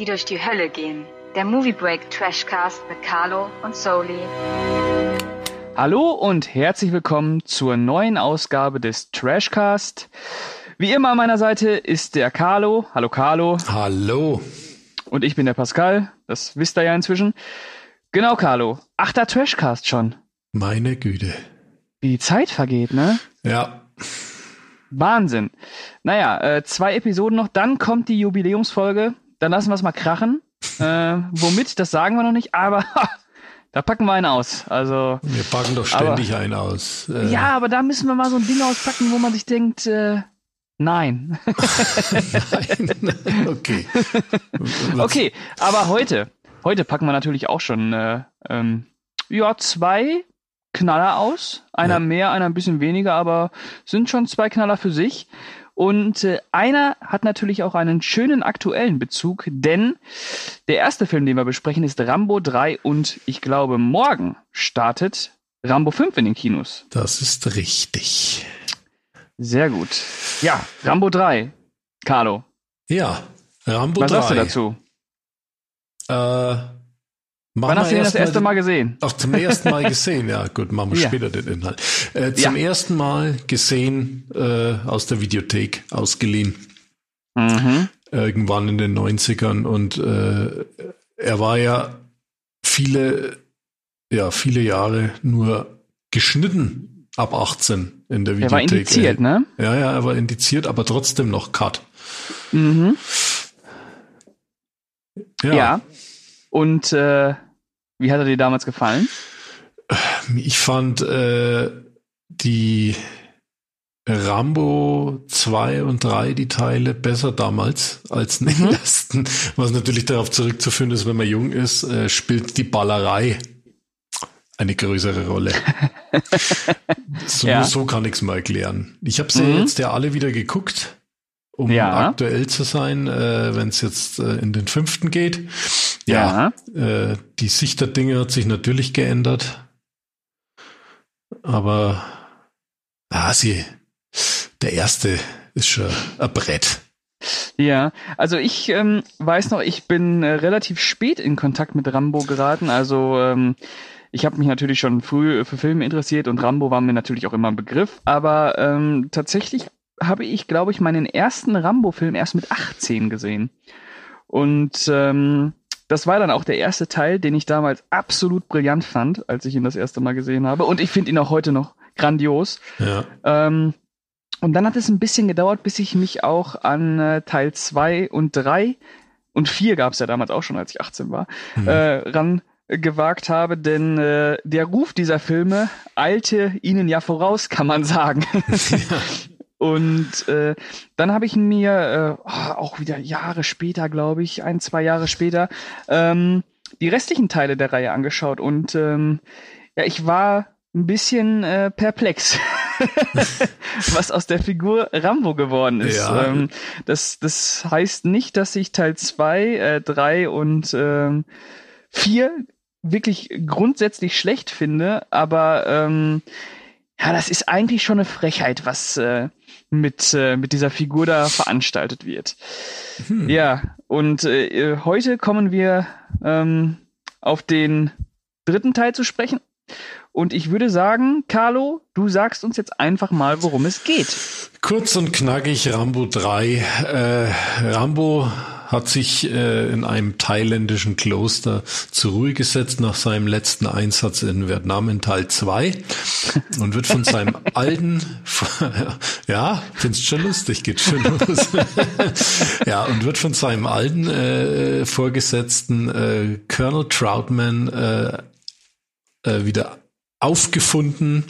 die durch die Hölle gehen. Der Movie Break Trashcast mit Carlo und Soli. Hallo und herzlich willkommen zur neuen Ausgabe des Trashcast. Wie immer an meiner Seite ist der Carlo. Hallo Carlo. Hallo. Und ich bin der Pascal. Das wisst ihr ja inzwischen. Genau, Carlo. Achter Trashcast schon. Meine Güte. Wie die Zeit vergeht, ne? Ja. Wahnsinn. Naja, äh, zwei Episoden noch, dann kommt die Jubiläumsfolge. Dann lassen wir es mal krachen. äh, womit, das sagen wir noch nicht, aber da packen wir einen aus. Also Wir packen doch ständig einen aus. Äh, ja, aber da müssen wir mal so ein Ding auspacken, wo man sich denkt, äh, nein. nein. Okay. Okay, aber heute, heute packen wir natürlich auch schon äh, ähm, ja zwei Knaller aus. Einer ja. mehr, einer ein bisschen weniger, aber sind schon zwei Knaller für sich. Und äh, einer hat natürlich auch einen schönen aktuellen Bezug, denn der erste Film, den wir besprechen, ist Rambo 3 und ich glaube, morgen startet Rambo 5 in den Kinos. Das ist richtig. Sehr gut. Ja, Rambo 3. Carlo. Ja, Rambo Was 3. Was sagst du dazu? Äh, Wann hast du den das erste Mal gesehen? Ach, zum ersten Mal gesehen, ja gut, machen wir ja. später den Inhalt. Äh, zum ja. ersten Mal gesehen äh, aus der Videothek, ausgeliehen. Mhm. Irgendwann in den 90ern und äh, er war ja viele, ja, viele Jahre nur geschnitten ab 18 in der Videothek. Er war indiziert, ne? Ja, ja, er war indiziert, aber trotzdem noch Cut. Mhm. Ja. ja. Und äh, wie hat er dir damals gefallen? Ich fand äh, die Rambo 2 und 3, die Teile, besser damals als in den mhm. ersten. Was natürlich darauf zurückzuführen ist, wenn man jung ist, äh, spielt die Ballerei eine größere Rolle. so, ja. so kann ich es mal erklären. Ich habe sie mhm. jetzt ja alle wieder geguckt, um ja. aktuell zu sein, äh, wenn es jetzt äh, in den fünften geht. Ja, äh, die Sicht der Dinge hat sich natürlich geändert. Aber ah, sie, der erste ist schon ein Brett. Ja, also ich ähm, weiß noch, ich bin äh, relativ spät in Kontakt mit Rambo geraten. Also ähm, ich habe mich natürlich schon früh für Filme interessiert und Rambo war mir natürlich auch immer ein Begriff. Aber ähm, tatsächlich habe ich, glaube ich, meinen ersten Rambo-Film erst mit 18 gesehen. Und ähm, das war dann auch der erste Teil, den ich damals absolut brillant fand, als ich ihn das erste Mal gesehen habe. Und ich finde ihn auch heute noch grandios. Ja. Ähm, und dann hat es ein bisschen gedauert, bis ich mich auch an äh, Teil 2 und 3 und 4 gab es ja damals auch schon, als ich 18 war, mhm. äh, ran gewagt habe, denn äh, der Ruf dieser Filme eilte ihnen ja voraus, kann man sagen. Und äh, dann habe ich mir äh, oh, auch wieder Jahre später, glaube ich, ein, zwei Jahre später, ähm, die restlichen Teile der Reihe angeschaut. Und ähm, ja, ich war ein bisschen äh, perplex, was aus der Figur Rambo geworden ist. Ja. Ähm, das, das heißt nicht, dass ich Teil zwei, äh, drei und ähm, vier wirklich grundsätzlich schlecht finde, aber ähm, ja, das ist eigentlich schon eine Frechheit, was äh, mit, äh, mit dieser Figur da veranstaltet wird. Hm. Ja, und äh, heute kommen wir ähm, auf den dritten Teil zu sprechen. Und ich würde sagen, Carlo, du sagst uns jetzt einfach mal, worum es geht. Kurz und knackig Rambo 3. Äh, Rambo hat sich äh, in einem thailändischen Kloster zur Ruhe gesetzt nach seinem letzten Einsatz in Vietnam in Teil 2 und wird von seinem alten, ja, findest schon lustig, geht schon los. ja, und wird von seinem alten äh, Vorgesetzten äh, Colonel Troutman äh, äh, wieder aufgefunden,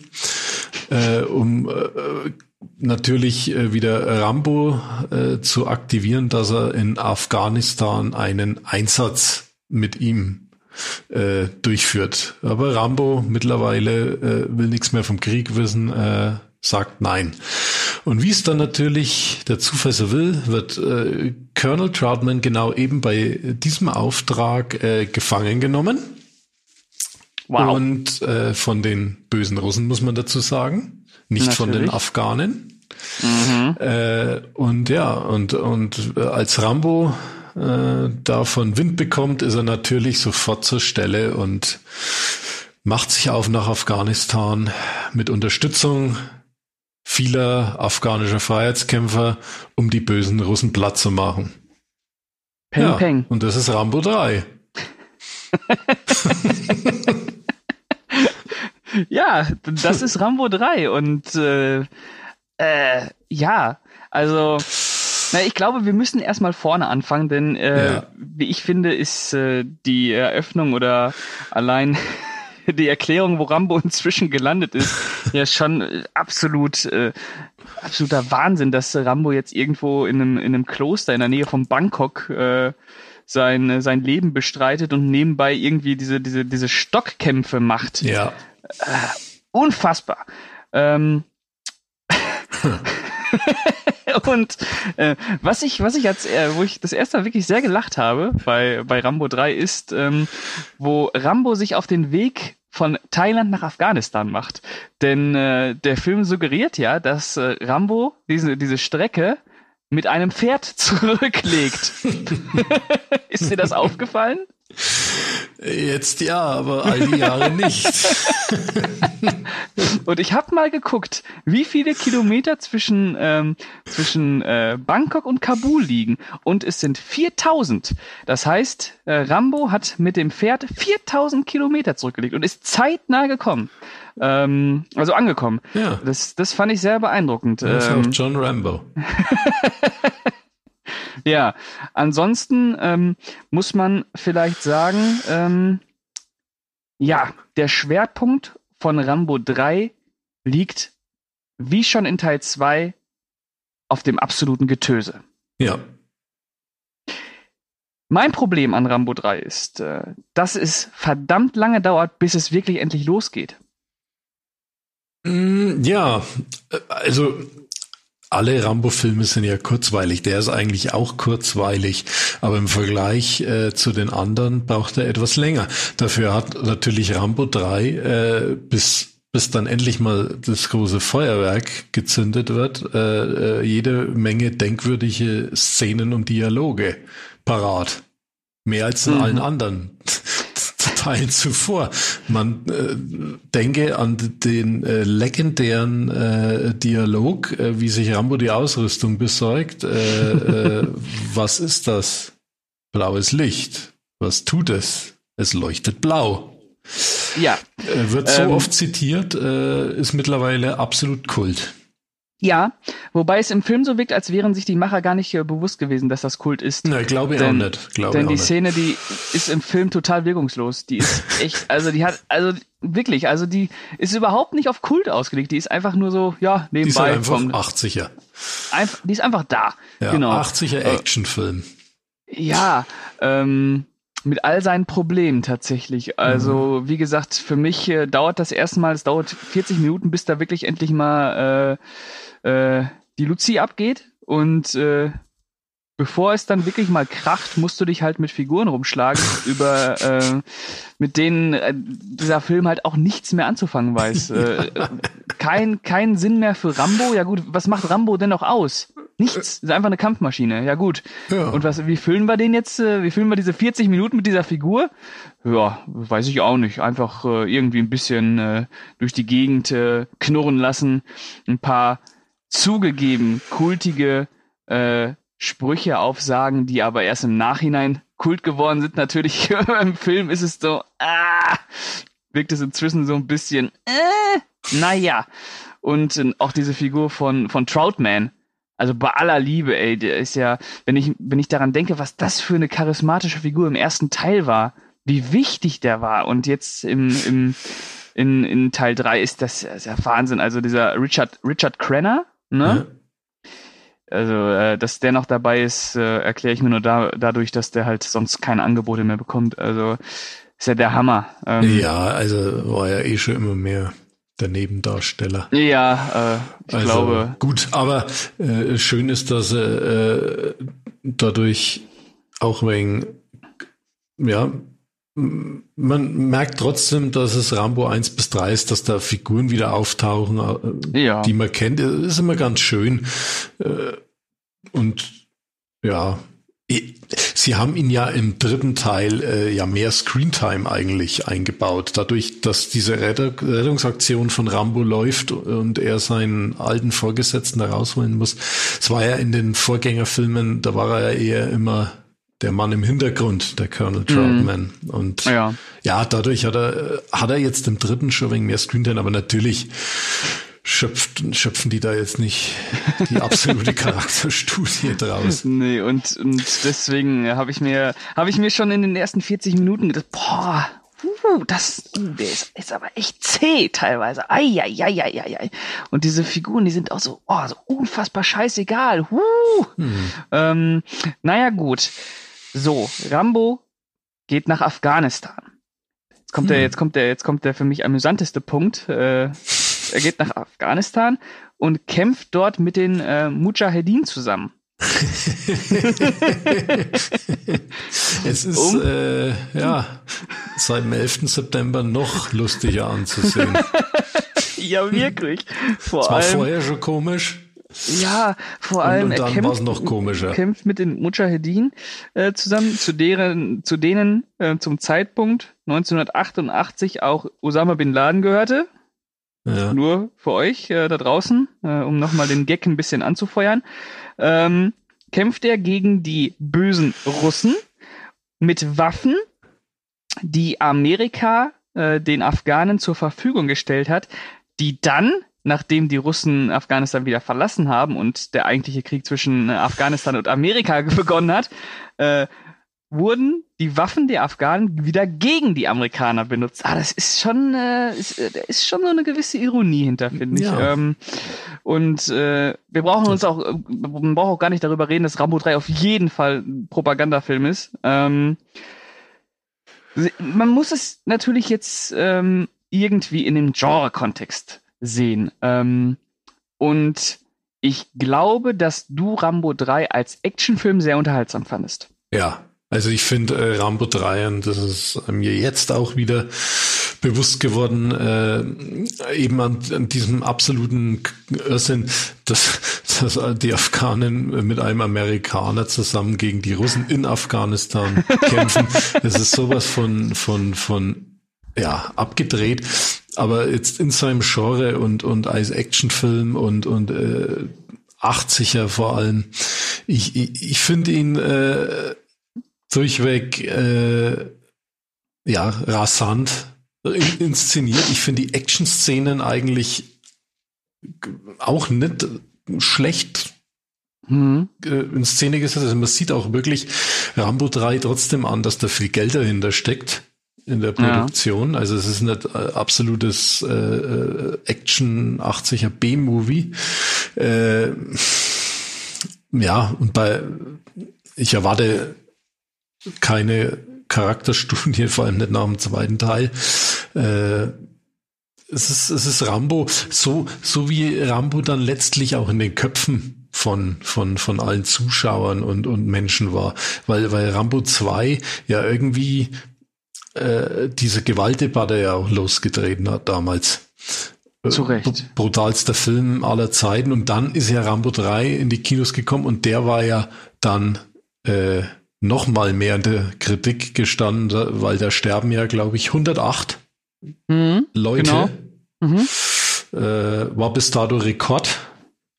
äh, um äh, natürlich äh, wieder Rambo äh, zu aktivieren, dass er in Afghanistan einen Einsatz mit ihm äh, durchführt. Aber Rambo mittlerweile äh, will nichts mehr vom Krieg wissen, äh, sagt nein. Und wie es dann natürlich der Zufall so will, wird äh, Colonel Troutman genau eben bei diesem Auftrag äh, gefangen genommen. Wow. Und äh, von den bösen Russen muss man dazu sagen nicht Natürlich. von den Afghanen. Mhm. Äh, und ja, und, und äh, als Rambo äh, davon Wind bekommt, ist er natürlich sofort zur Stelle und macht sich auf nach Afghanistan mit Unterstützung vieler afghanischer Freiheitskämpfer, um die bösen Russen platt zu machen. Peng, ja, peng. Und das ist Rambo 3. ja, das ist Rambo 3 und äh, äh, ja, also na, ich glaube, wir müssen erstmal vorne anfangen, denn äh, ja. wie ich finde, ist äh, die Eröffnung oder allein die Erklärung, wo Rambo inzwischen gelandet ist, ja schon äh, absolut äh, absoluter Wahnsinn, dass Rambo jetzt irgendwo in einem, in einem Kloster in der Nähe von Bangkok äh, sein, sein Leben bestreitet und nebenbei irgendwie diese, diese, diese Stockkämpfe macht. Ja. Äh, unfassbar. Ähm, und äh, was ich, was ich als, äh, wo ich das erste Mal wirklich sehr gelacht habe bei, bei Rambo 3 ist, ähm, wo Rambo sich auf den Weg von Thailand nach Afghanistan macht. Denn äh, der Film suggeriert ja, dass äh, Rambo diese, diese Strecke mit einem Pferd zurücklegt. ist dir das aufgefallen? Jetzt ja, aber all die Jahre nicht. Und ich habe mal geguckt, wie viele Kilometer zwischen, ähm, zwischen äh, Bangkok und Kabul liegen. Und es sind 4000. Das heißt, äh, Rambo hat mit dem Pferd 4000 Kilometer zurückgelegt und ist zeitnah gekommen. Ähm, also angekommen. Ja. Das, das fand ich sehr beeindruckend. Das ist ähm, auch John Rambo. Ja, ansonsten ähm, muss man vielleicht sagen, ähm, ja, der Schwerpunkt von Rambo 3 liegt, wie schon in Teil 2, auf dem absoluten Getöse. Ja. Mein Problem an Rambo 3 ist, äh, dass es verdammt lange dauert, bis es wirklich endlich losgeht. Mm, ja, äh, also alle Rambo-Filme sind ja kurzweilig. Der ist eigentlich auch kurzweilig, aber im Vergleich äh, zu den anderen braucht er etwas länger. Dafür hat natürlich Rambo 3 äh, bis bis dann endlich mal das große Feuerwerk gezündet wird, äh, äh, jede Menge denkwürdige Szenen und Dialoge parat. Mehr als in mhm. allen anderen. Teilen zuvor. Man äh, denke an den äh, legendären äh, Dialog, äh, wie sich Rambo die Ausrüstung besorgt. Äh, äh, was ist das? Blaues Licht. Was tut es? Es leuchtet blau. Ja. wird so ähm, oft zitiert, ist mittlerweile absolut Kult. Ja, wobei es im Film so wirkt, als wären sich die Macher gar nicht äh, bewusst gewesen, dass das Kult ist. Ne, glaube ich denn, auch nicht. Glaube denn die nicht. Szene, die ist im Film total wirkungslos. Die ist echt, also die hat, also wirklich, also die ist überhaupt nicht auf Kult ausgelegt. Die ist einfach nur so, ja, nebenbei. Die ist halt einfach kommt. 80er. Einfach, die ist einfach da. Ja, genau. 80er äh, Actionfilm. Ja, ähm, mit all seinen Problemen tatsächlich. Also, mhm. wie gesagt, für mich äh, dauert das erstmal, es dauert 40 Minuten, bis da wirklich endlich mal äh, äh, die Luzi abgeht und äh, bevor es dann wirklich mal kracht, musst du dich halt mit Figuren rumschlagen, über äh, mit denen äh, dieser Film halt auch nichts mehr anzufangen weiß. Äh, kein, kein Sinn mehr für Rambo. Ja gut, was macht Rambo denn noch aus? Nichts. Ist einfach eine Kampfmaschine. Ja gut. Ja. Und was, wie füllen wir den jetzt? Äh, wie füllen wir diese 40 Minuten mit dieser Figur? Ja, weiß ich auch nicht. Einfach äh, irgendwie ein bisschen äh, durch die Gegend äh, knurren lassen. Ein paar zugegeben kultige äh, Sprüche aufsagen, die aber erst im Nachhinein kult geworden sind. Natürlich im Film ist es so, ah, wirkt es inzwischen so ein bisschen, äh, naja. Und äh, auch diese Figur von, von Troutman, also bei aller Liebe, ey, der ist ja, wenn ich, wenn ich daran denke, was das für eine charismatische Figur im ersten Teil war, wie wichtig der war und jetzt im, im, in, in Teil 3 ist das, das ist ja Wahnsinn. Also dieser Richard, Richard Crenner, Ne? Ja. Also, äh, dass der noch dabei ist, äh, erkläre ich mir nur da, dadurch, dass der halt sonst keine Angebote mehr bekommt. Also ist ja der Hammer. Ähm, ja, also war ja eh schon immer mehr der Nebendarsteller. Ja, äh, ich also, glaube. Gut, aber äh, schön ist, dass er äh, dadurch auch wegen ja man merkt trotzdem, dass es Rambo 1 bis 3 ist, dass da Figuren wieder auftauchen, äh, ja. die man kennt. Das ist immer ganz schön. Äh, und ja, Sie haben ihn ja im dritten Teil äh, ja mehr Screentime eigentlich eingebaut. Dadurch, dass diese Rettungsaktion von Rambo läuft und er seinen alten Vorgesetzten da rausholen muss. Es war ja in den Vorgängerfilmen, da war er ja eher immer der Mann im Hintergrund, der Colonel Troutman. Mhm. Und ja. ja, dadurch hat er, hat er jetzt im dritten schon wegen mehr Screentime, aber natürlich schöpft, schöpfen die da jetzt nicht die absolute Charakterstudie draus. Nee, und, und deswegen habe ich mir, habe ich mir schon in den ersten 40 Minuten gedacht, boah, uh, das, uh, der ist, ist aber echt zäh teilweise. Eieieiei. Und diese Figuren, die sind auch so, oh, so unfassbar scheißegal. Uh. Hm. Ähm, naja, gut. So, Rambo geht nach Afghanistan. Jetzt kommt hm. der, jetzt kommt der, jetzt kommt der für mich amüsanteste Punkt. Äh, er geht nach Afghanistan und kämpft dort mit den äh, Mujahedin zusammen. es ist um? äh, ja seit dem 11. September noch lustiger anzusehen. ja, wirklich. Vor das war allem, vorher schon komisch. Ja, vor allem und, und er kämpft, noch komischer. kämpft mit den Mujahedin äh, zusammen, zu deren, zu denen äh, zum Zeitpunkt 1988 auch Osama bin Laden gehörte. Ja. Nur für euch äh, da draußen, äh, um nochmal den Gag ein bisschen anzufeuern, ähm, kämpft er gegen die bösen Russen mit Waffen, die Amerika äh, den Afghanen zur Verfügung gestellt hat, die dann, nachdem die Russen Afghanistan wieder verlassen haben und der eigentliche Krieg zwischen äh, Afghanistan und Amerika begonnen hat, äh, wurden die Waffen der Afghanen wieder gegen die Amerikaner benutzt. Ah, das ist schon, äh, ist, äh, ist schon so eine gewisse Ironie hinter, finde ich. Ja. Ähm, und äh, wir brauchen uns auch, äh, man braucht auch gar nicht darüber reden, dass Rambo 3 auf jeden Fall ein Propagandafilm ist. Ähm, man muss es natürlich jetzt ähm, irgendwie in dem Genre-Kontext sehen. Ähm, und ich glaube, dass du Rambo 3 als Actionfilm sehr unterhaltsam fandest. Ja, also ich finde äh, Rambo 3, und das ist mir jetzt auch wieder bewusst geworden, äh, eben an, an diesem absoluten Irrsinn, dass, dass die Afghanen mit einem Amerikaner zusammen gegen die Russen in Afghanistan kämpfen. Das ist sowas von, von, von, ja, abgedreht. Aber jetzt in seinem Genre und, und als Actionfilm und, und, äh, 80er vor allem. Ich, ich, ich finde ihn äh, durchweg äh, ja rasant inszeniert. Ich finde die Action-Szenen eigentlich auch nicht schlecht mhm. Äh, in Szene gesetzt. Also man sieht auch wirklich Rambo 3 trotzdem an, dass da viel Geld dahinter steckt in der Produktion. Ja. Also es ist nicht äh, absolutes äh, äh Action 80er B-Movie. Äh, ja, und bei ich erwarte keine Charakterstudie, vor allem nicht nach dem zweiten Teil. Äh, es ist, es ist Rambo, so, so wie Rambo dann letztlich auch in den Köpfen von, von, von allen Zuschauern und, und Menschen war. Weil, weil Rambo 2 ja irgendwie äh, diese Gewaltdebatte ja auch losgetreten hat damals. Äh, Zu Recht. Brutalster Film aller Zeiten. Und dann ist ja Rambo 3 in die Kinos gekommen und der war ja dann äh, noch mal mehr in der Kritik gestanden, weil da sterben ja, glaube ich, 108 mhm, Leute. Genau. Mhm. Äh, war bis dato Rekord.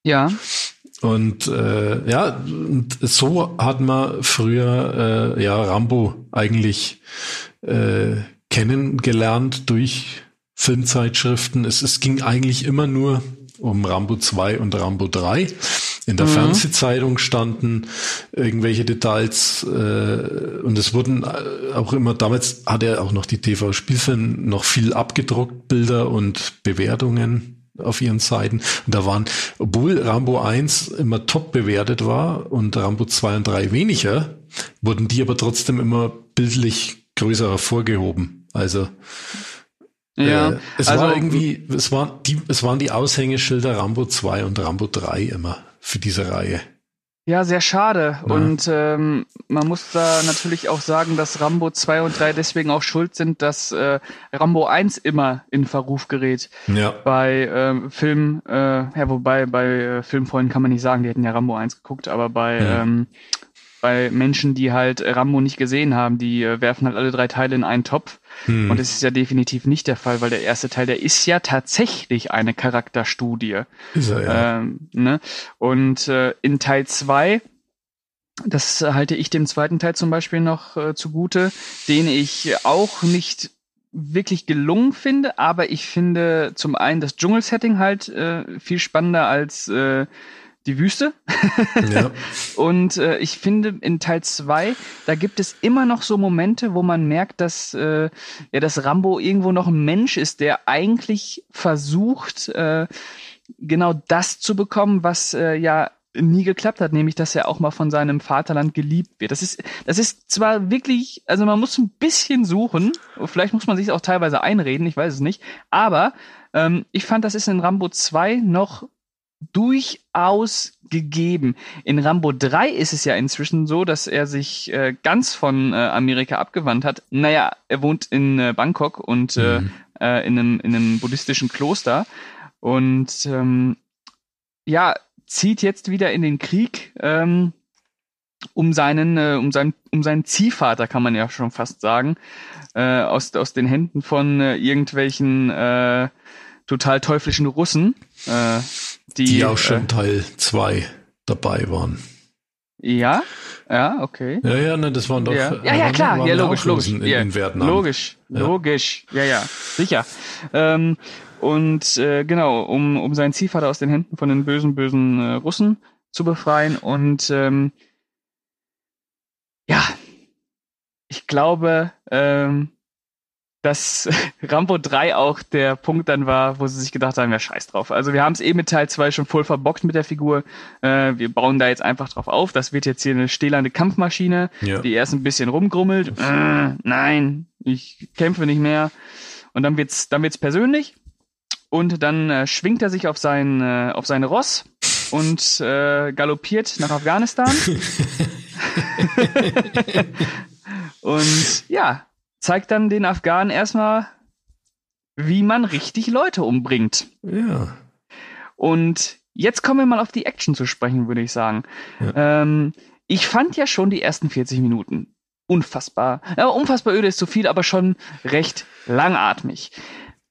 Ja. Und äh, ja, und so hat man früher äh, ja Rambo eigentlich äh, kennengelernt durch Filmzeitschriften. Es, es ging eigentlich immer nur um Rambo 2 und Rambo 3. In der mhm. Fernsehzeitung standen irgendwelche Details äh, und es wurden äh, auch immer, damals hat er auch noch die TV-Spielfilm noch viel abgedruckt, Bilder und Bewertungen auf ihren Seiten. Und da waren, obwohl Rambo 1 immer top bewertet war und Rambo 2 und 3 weniger, wurden die aber trotzdem immer bildlich größer hervorgehoben. Also ja, äh, es also, war irgendwie, es waren die, es waren die Aushängeschilder Rambo 2 und Rambo 3 immer für diese Reihe. Ja, sehr schade. Ja. Und ähm, man muss da natürlich auch sagen, dass Rambo 2 und 3 deswegen auch schuld sind, dass äh, Rambo 1 immer in Verruf gerät. Ja. Bei äh, Film, äh, ja, wobei bei äh, Filmfreunden kann man nicht sagen, die hätten ja Rambo 1 geguckt, aber bei ja. ähm, bei Menschen, die halt Rambo nicht gesehen haben, die äh, werfen halt alle drei Teile in einen Topf. Hm. Und das ist ja definitiv nicht der Fall, weil der erste Teil, der ist ja tatsächlich eine Charakterstudie. Ist er, ja. Ähm, ne? Und äh, in Teil zwei das halte ich dem zweiten Teil zum Beispiel noch äh, zugute, den ich auch nicht wirklich gelungen finde, aber ich finde zum einen das Dschungelsetting halt äh, viel spannender als äh, die Wüste. ja. Und äh, ich finde in Teil zwei da gibt es immer noch so Momente, wo man merkt, dass äh, ja dass Rambo irgendwo noch ein Mensch ist, der eigentlich versucht, äh, genau das zu bekommen, was äh, ja nie geklappt hat, nämlich dass er auch mal von seinem Vaterland geliebt wird. Das ist, das ist zwar wirklich, also man muss ein bisschen suchen, vielleicht muss man sich auch teilweise einreden, ich weiß es nicht, aber ähm, ich fand, das ist in Rambo 2 noch durchaus gegeben. In Rambo 3 ist es ja inzwischen so, dass er sich äh, ganz von äh, Amerika abgewandt hat. Naja, er wohnt in äh, Bangkok und äh, mhm. äh, in, einem, in einem buddhistischen Kloster. Und ähm, ja, zieht jetzt wieder in den Krieg, ähm, um seinen, äh, um seinen, um seinen Ziehvater, kann man ja schon fast sagen, äh, aus, aus den Händen von äh, irgendwelchen äh, total teuflischen Russen. Äh, die, die auch schon äh, Teil 2 dabei waren. Ja, ja, okay. Ja, ja, ne, das waren doch. Ja, ja, ja klar, ja, logisch, logisch. In, ja, in. Logisch, ja. logisch, ja, ja, sicher. Ähm, und äh, genau, um, um seinen Ziehvater aus den Händen von den bösen, bösen äh, Russen zu befreien. Und ähm, ja, ich glaube, ähm, dass Rambo 3 auch der Punkt dann war, wo sie sich gedacht haben, ja, scheiß drauf. Also wir haben es eh mit Teil 2 schon voll verbockt mit der Figur. Äh, wir bauen da jetzt einfach drauf auf. Das wird jetzt hier eine stählerne Kampfmaschine, ja. die erst ein bisschen rumgrummelt. Äh, nein, ich kämpfe nicht mehr. Und dann wird's, dann wird's persönlich und dann äh, schwingt er sich auf sein äh, auf seine Ross und äh, galoppiert nach Afghanistan. und ja, zeigt dann den Afghanen erstmal, wie man richtig Leute umbringt. Ja. Und jetzt kommen wir mal auf die Action zu sprechen, würde ich sagen. Ja. Ähm, ich fand ja schon die ersten 40 Minuten unfassbar. Ja, unfassbar öde ist zu viel, aber schon recht langatmig.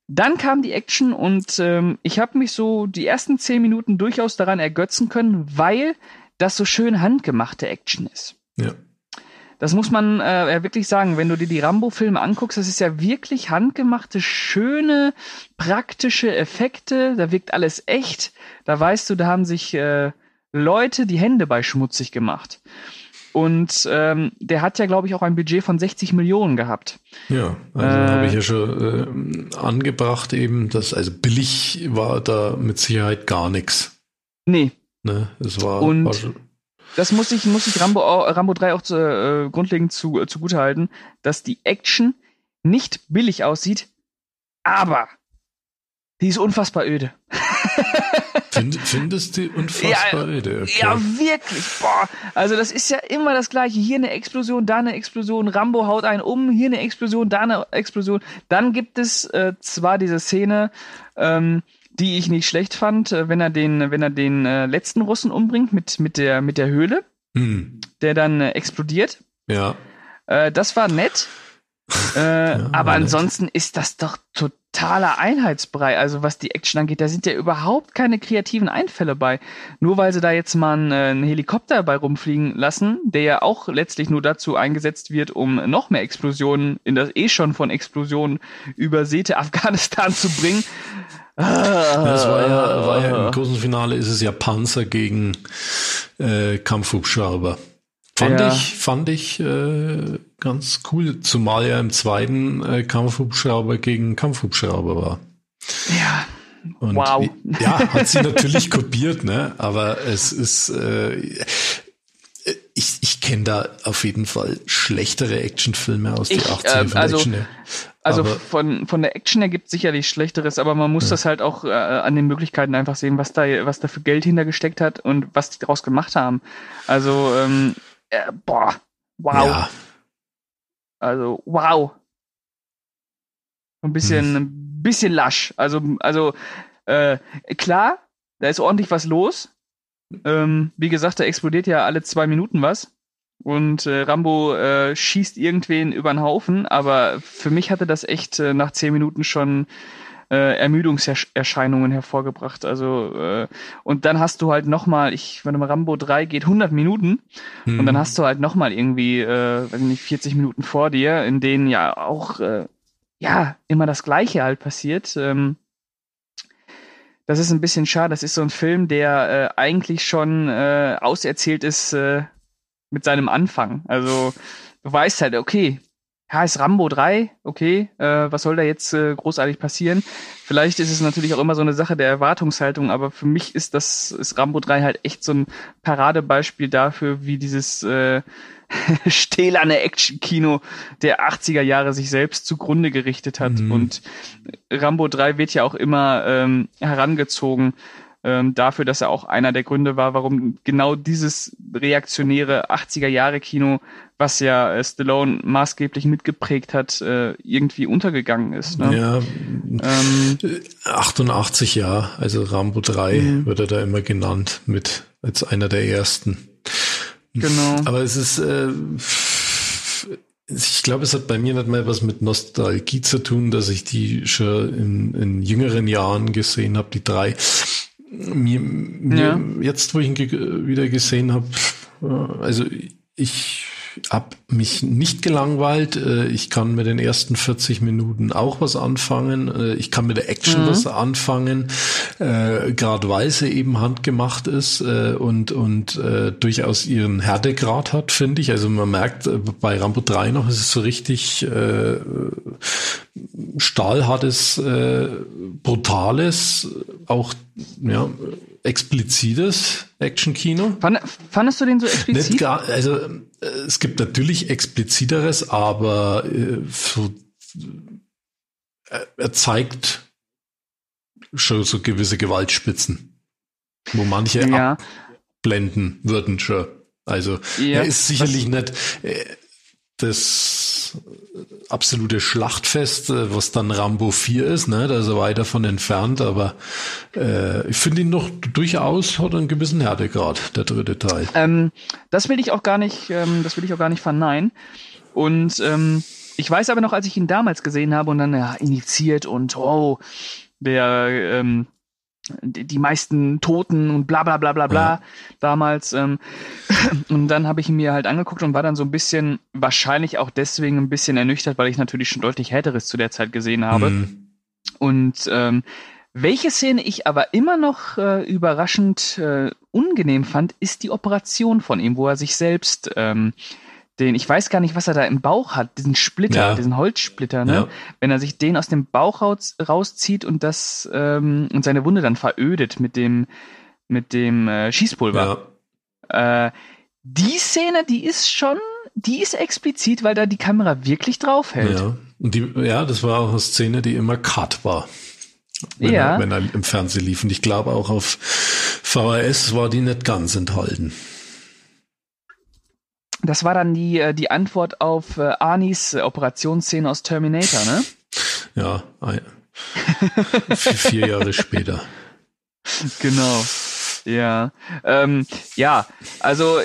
Dann kam die Action und ähm, ich habe mich so die ersten zehn Minuten durchaus daran ergötzen können, weil das so schön handgemachte Action ist. Ja. Das muss man äh, wirklich sagen, wenn du dir die Rambo-Filme anguckst, das ist ja wirklich handgemachte, schöne, praktische Effekte. Da wirkt alles echt. Da weißt du, da haben sich äh, Leute die Hände bei schmutzig gemacht. Und ähm, der hat ja, glaube ich, auch ein Budget von 60 Millionen gehabt. Ja, also äh, habe ich ja schon äh, angebracht eben, dass also billig war da mit Sicherheit gar nichts. Nee. Ne, es war, Und war das muss ich, muss ich Rambo, Rambo 3 auch zu, äh, grundlegend zu, äh, zugute halten, dass die Action nicht billig aussieht, aber die ist unfassbar öde. Find, findest du unfassbar ja, öde? Okay. Ja, wirklich. Boah. Also das ist ja immer das Gleiche. Hier eine Explosion, da eine Explosion. Rambo haut einen um. Hier eine Explosion, da eine Explosion. Dann gibt es äh, zwar diese Szene, ähm, die ich nicht schlecht fand, äh, wenn er den, wenn er den äh, letzten Russen umbringt mit mit der mit der Höhle, hm. der dann äh, explodiert. Ja. Äh, das war nett. Ja, aber ansonsten nett. ist das doch total totaler Einheitsbrei. Also was die Action angeht, da sind ja überhaupt keine kreativen Einfälle bei. Nur weil sie da jetzt mal einen, einen Helikopter bei rumfliegen lassen, der ja auch letztlich nur dazu eingesetzt wird, um noch mehr Explosionen in das eh schon von Explosionen übersäte Afghanistan zu bringen. Das war ja, war ja im großen Finale ist es ja Panzer gegen äh, Kampfhubschrauber. Fand ja. ich, fand ich äh, ganz cool, zumal ja im zweiten äh, Kampfhubschrauber gegen Kampfhubschrauber war. Ja. Und wow. Ja, hat sie natürlich kopiert, ne? Aber es ist, äh, kenne da auf jeden Fall schlechtere Actionfilme aus ich, die 80er äh, also, Action. Also von, von der Action ergibt sicherlich Schlechteres, aber man muss ja. das halt auch äh, an den Möglichkeiten einfach sehen, was da, was da für Geld hintergesteckt hat und was die daraus gemacht haben. Also ähm, äh, boah, wow. Ja. Also, wow. Ein bisschen, hm. ein bisschen lasch. Also, also, äh, klar, da ist ordentlich was los. Ähm, wie gesagt, da explodiert ja alle zwei Minuten was. Und äh, Rambo äh, schießt irgendwen über den Haufen, aber für mich hatte das echt äh, nach zehn Minuten schon äh, Ermüdungserscheinungen hervorgebracht. Also äh, und dann hast du halt nochmal, ich, wenn mal Rambo 3 geht 100 Minuten hm. und dann hast du halt nochmal irgendwie, äh, weiß nicht, 40 Minuten vor dir, in denen ja auch äh, ja immer das Gleiche halt passiert. Ähm, das ist ein bisschen schade. Das ist so ein Film, der äh, eigentlich schon äh, auserzählt ist äh, mit seinem Anfang. Also du weißt halt, okay, ja, ist Rambo 3, okay, äh, was soll da jetzt äh, großartig passieren? Vielleicht ist es natürlich auch immer so eine Sache der Erwartungshaltung, aber für mich ist das, ist Rambo 3 halt echt so ein Paradebeispiel dafür, wie dieses äh, stählerne Action-Kino der 80er Jahre sich selbst zugrunde gerichtet hat. Mhm. Und Rambo 3 wird ja auch immer ähm, herangezogen ähm, dafür, dass er auch einer der Gründe war, warum genau dieses reaktionäre 80er Jahre Kino, was ja äh, Stallone maßgeblich mitgeprägt hat, äh, irgendwie untergegangen ist. Ne? Ja, ähm, 88 ja, also Rambo 3 mhm. wird er da immer genannt mit als einer der ersten. Genau. Aber es ist äh, ich glaube, es hat bei mir nicht mal was mit Nostalgie zu tun, dass ich die schon in, in jüngeren Jahren gesehen habe, die drei mir, mir ja. jetzt, wo ich ihn ge wieder gesehen habe, äh, also ich habe mich nicht gelangweilt. Äh, ich kann mit den ersten 40 Minuten auch was anfangen. Äh, ich kann mit der Action mhm. was anfangen, äh, gerade weil sie eben handgemacht ist äh, und, und äh, durchaus ihren Härtegrad hat, finde ich. Also man merkt bei Rambo 3 noch, ist es so richtig äh, stahlhartes, äh, brutales, auch ja, explizites Actionkino. Fand, fandest du den so explizit? Gar, also äh, es gibt natürlich expliziteres, aber äh, so, äh, er zeigt schon so gewisse Gewaltspitzen, wo manche ja. abblenden würden schon. Also ja, er ist sicherlich nicht äh, das absolute Schlachtfest, äh, was dann Rambo 4 ist, ne? Da ist er weiter von entfernt, aber äh, ich finde ihn noch durchaus hat einen gewissen Härtegrad, der dritte Teil. Ähm, das will ich auch gar nicht, ähm, das will ich auch gar nicht verneinen. Und ähm, ich weiß aber noch, als ich ihn damals gesehen habe und dann ja, initiiert und oh, der ähm, die meisten Toten und bla bla bla bla bla ja. damals. Ähm, und dann habe ich ihn mir halt angeguckt und war dann so ein bisschen, wahrscheinlich auch deswegen ein bisschen ernüchtert, weil ich natürlich schon deutlich härteres zu der Zeit gesehen habe. Mhm. Und ähm, welche Szene ich aber immer noch äh, überraschend äh, unangenehm fand, ist die Operation von ihm, wo er sich selbst ähm, den, ich weiß gar nicht, was er da im Bauch hat, diesen Splitter, ja. diesen Holzsplitter, ne? Ja. Wenn er sich den aus dem Bauch raus, rauszieht und das ähm, und seine Wunde dann verödet mit dem mit dem äh, Schießpulver. Ja. Äh, die Szene, die ist schon, die ist explizit, weil da die Kamera wirklich draufhält. Ja, und die, ja, das war auch eine Szene, die immer cut war. Wenn, ja. er, wenn er im Fernsehen lief. Und ich glaube auch auf VHS war die nicht ganz enthalten. Das war dann die, äh, die Antwort auf äh, Arnis äh, Operationsszene aus Terminator, ne? Ja, ein, vier Jahre später. Genau. Ja. Ähm, ja, also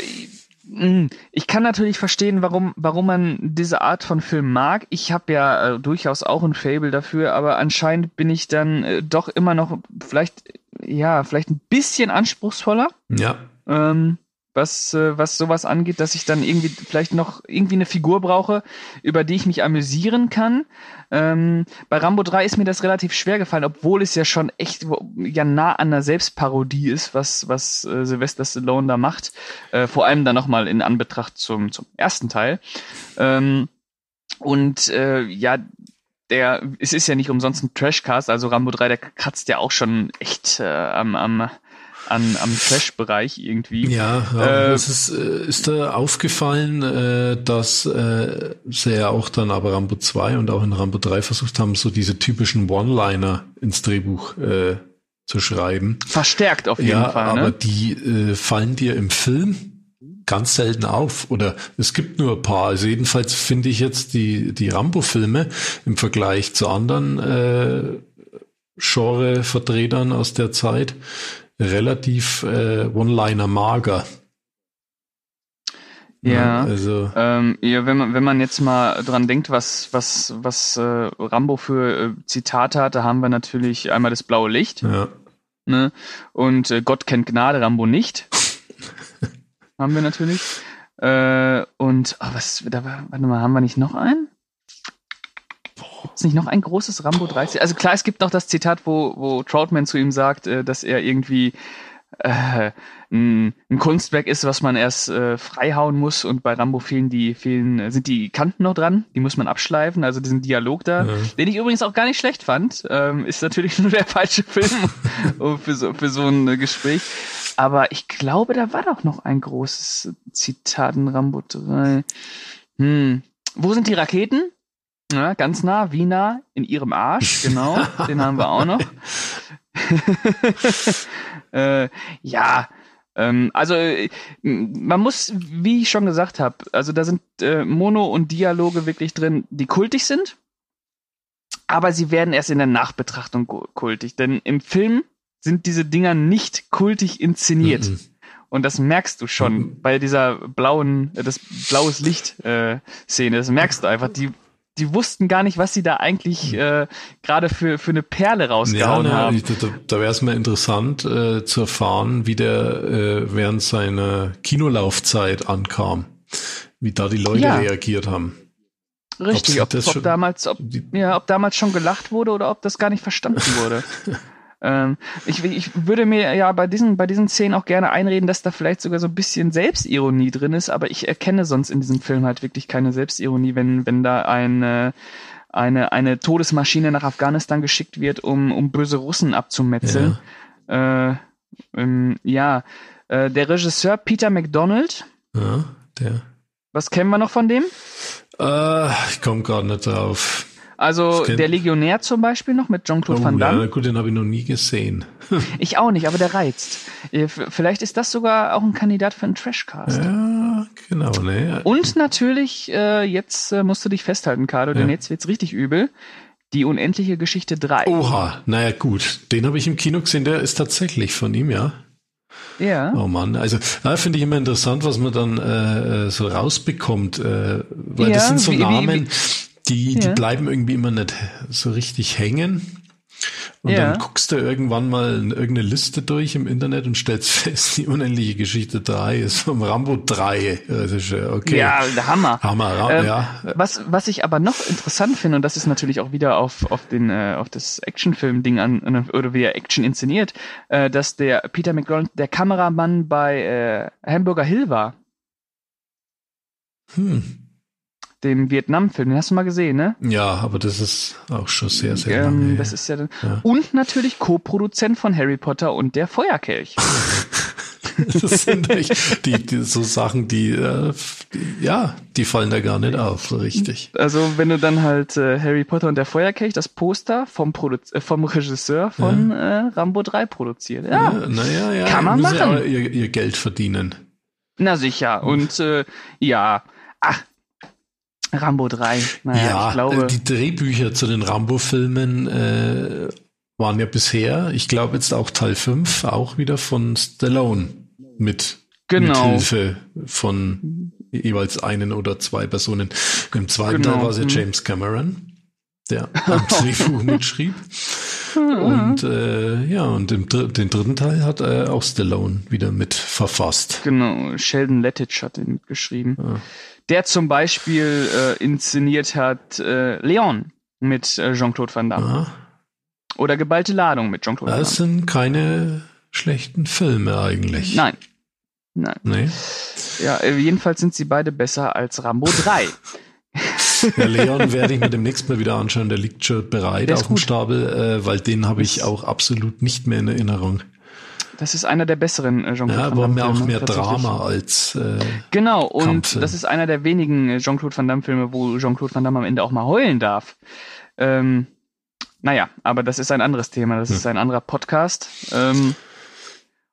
hm, ich kann natürlich verstehen, warum, warum man diese Art von Film mag. Ich habe ja äh, durchaus auch ein Fable dafür, aber anscheinend bin ich dann äh, doch immer noch vielleicht, ja, vielleicht ein bisschen anspruchsvoller. Ja. Ähm, was, äh, was sowas angeht, dass ich dann irgendwie vielleicht noch irgendwie eine Figur brauche, über die ich mich amüsieren kann. Ähm, bei Rambo 3 ist mir das relativ schwer gefallen, obwohl es ja schon echt ja nah an der Selbstparodie ist, was, was äh, Sylvester Stallone da macht. Äh, vor allem dann nochmal in Anbetracht zum, zum ersten Teil. Ähm, und äh, ja, der, es ist ja nicht umsonst ein Trashcast, also Rambo 3, der kratzt ja auch schon echt äh, am, am an, am Trash-Bereich irgendwie. Ja, ja äh, es ist, äh, ist da aufgefallen, äh, dass äh, sie ja auch dann aber Rambo 2 und auch in Rambo 3 versucht haben, so diese typischen One-Liner ins Drehbuch äh, zu schreiben. Verstärkt auf jeden ja, Fall. Ne? Aber die äh, fallen dir im Film ganz selten auf oder es gibt nur ein paar. Also jedenfalls finde ich jetzt die, die Rambo-Filme im Vergleich zu anderen äh, Genre-Vertretern aus der Zeit relativ äh, One-Liner mager. Ja, also ähm, ja, wenn man wenn man jetzt mal dran denkt, was was was äh, Rambo für äh, Zitate hat, da haben wir natürlich einmal das blaue Licht, ja. ne? Und äh, Gott kennt Gnade, Rambo nicht. haben wir natürlich. Äh, und oh, was da war, warte mal, haben wir nicht noch einen? Gibt's nicht noch ein großes Rambo 13? Also klar, es gibt noch das Zitat, wo wo Troutman zu ihm sagt, äh, dass er irgendwie äh, ein, ein Kunstwerk ist, was man erst äh, freihauen muss und bei Rambo fehlen die fehlen sind die Kanten noch dran, die muss man abschleifen, also diesen Dialog da, Ja. den ich übrigens auch gar nicht schlecht fand, ähm, ist natürlich nur der falsche Film für so für so ein äh, Gespräch, aber ich glaube, da war doch noch ein großes Zitat in Rambo 3. Hm. Wo sind die Raketen? Ja, ganz nah, wie nah? In ihrem Arsch, genau. den haben wir auch noch. äh, ja, ähm, also äh, man muss, wie ich schon gesagt habe, also da sind äh, Mono und Dialoge wirklich drin, die kultig sind, aber sie werden erst in der Nachbetrachtung ku- kultig, denn im Film sind diese Dinger nicht kultig inszeniert. Mhm. Und das merkst du schon Mhm. bei dieser blauen, äh, das blaues Licht äh, Szene. Das merkst du einfach. Die, die wussten gar nicht, was sie da eigentlich äh, gerade für, für eine Perle Ja, rausgehauen na, haben. da, da wäre es mal interessant äh, zu erfahren, wie der äh, während seiner Kinolaufzeit ankam, wie da die Leute Ja. reagiert haben. Richtig, ob, das ob schon- damals, ob, Die, ja, ob damals schon gelacht wurde oder ob das gar nicht verstanden wurde. ähm, ich, ich würde mir ja bei diesen, bei diesen Szenen auch gerne einreden, dass da vielleicht sogar so ein bisschen Selbstironie drin ist, aber ich erkenne sonst in diesem Film halt wirklich keine Selbstironie, wenn, wenn da eine, eine, eine Todesmaschine nach Afghanistan geschickt wird, um, um böse Russen abzumetzeln. Äh, ähm, ja, äh, der Regisseur Peter McDonald, ja, der. was kennen wir noch von dem? Äh, ich komme gerade nicht drauf. Also Das der Legionär zum Beispiel noch mit Jean-Claude Oh, Van ja, Damme. gut, den habe ich noch nie gesehen. Ich auch nicht, aber der reizt. Äh, Vielleicht ist das sogar auch ein Kandidat für einen Trashcast. Ja, genau, ne? Und natürlich, äh, jetzt äh, musst du dich festhalten, Carlo, denn Ja. jetzt wird's richtig übel. Die unendliche Geschichte 3. Oha, naja gut, den habe ich im Kino gesehen, der ist tatsächlich von ihm, ja. Ja. Oh Mann, also da finde ich immer interessant, was man dann äh, äh, so rausbekommt, äh, weil das Ja, sind so wie- wie- Namen, die, die Ja. bleiben irgendwie immer nicht so richtig hängen. Und Ja. dann guckst du irgendwann mal in irgendeine Liste durch im Internet und stellst fest, die unendliche Geschichte 3 ist vom Rambo 3. Das ist ja okay. Ja, Hammer. Hammer, Ähm, ja. Was, was ich aber noch interessant finde, und das ist natürlich auch wieder auf, auf, den, äh, auf das Actionfilm-Ding an, oder wie er Action inszeniert, äh, dass der Peter McDonald der Kameramann bei äh, Hamburger Hill war, Hm. Dem Vietnam-Film. Den hast du mal gesehen, ne? Ja, aber das ist auch schon sehr, sehr lange. Ähm, her. das ist ja, Ja. Und natürlich Co-Produzent von Harry Potter und der Feuerkelch. Das sind echt die, die, so Sachen, die, äh, die, ja, die fallen da gar nicht auf, so richtig. Also wenn du dann halt äh, Harry Potter und der Feuerkelch, das Poster vom, Produ äh, vom Regisseur von äh, Rambo 3 produziert. Ja, Ja, naja, ja, Kann man ja machen. auch ihr, ihr Geld verdienen. na sicher. Und äh, ja, ach, Rambo 3. Naja, ja, ich glaube, äh, die Drehbücher zu den Rambo-Filmen äh, waren ja bisher, ich glaube jetzt auch Teil 5, auch wieder von Stallone mit, Genau. mit Hilfe von jeweils einen oder zwei Personen. Im zweiten Genau. Teil war es ja Mhm. James Cameron, der am Drehbuch mitschrieb. Und äh, ja, und im, den dritten Teil hat äh, auch Stallone wieder mit verfasst. genau, Sheldon Lettich hat den geschrieben. Ja. Der zum Beispiel äh, inszeniert hat äh, Leon mit äh, Jean-Claude Van Damme. Ja, Oder Geballte Ladung mit Jean-Claude Van das Damme. sind keine schlechten Filme eigentlich. Nein. Nein. Nee. Ja, äh, jedenfalls sind sie beide besser als Rambo 3. Ja, Leon werde ich mir demnächst mal wieder anschauen. Der liegt schon bereit auf dem gut. Stapel, äh, weil den habe ich Das- auch absolut nicht mehr in Erinnerung. Das ist einer der besseren äh, Jean-Claude Ja, Van aber Damme mehr auch Filme, mehr. Drama als äh, Genau, und Kampffilm. das ist einer der wenigen äh, Jean-Claude Van Damme Filme, wo Jean-Claude Van Damme am Ende auch mal heulen darf. Ähm, naja, aber das ist ein anderes Thema, das Hm. ist ein anderer Podcast. Ähm,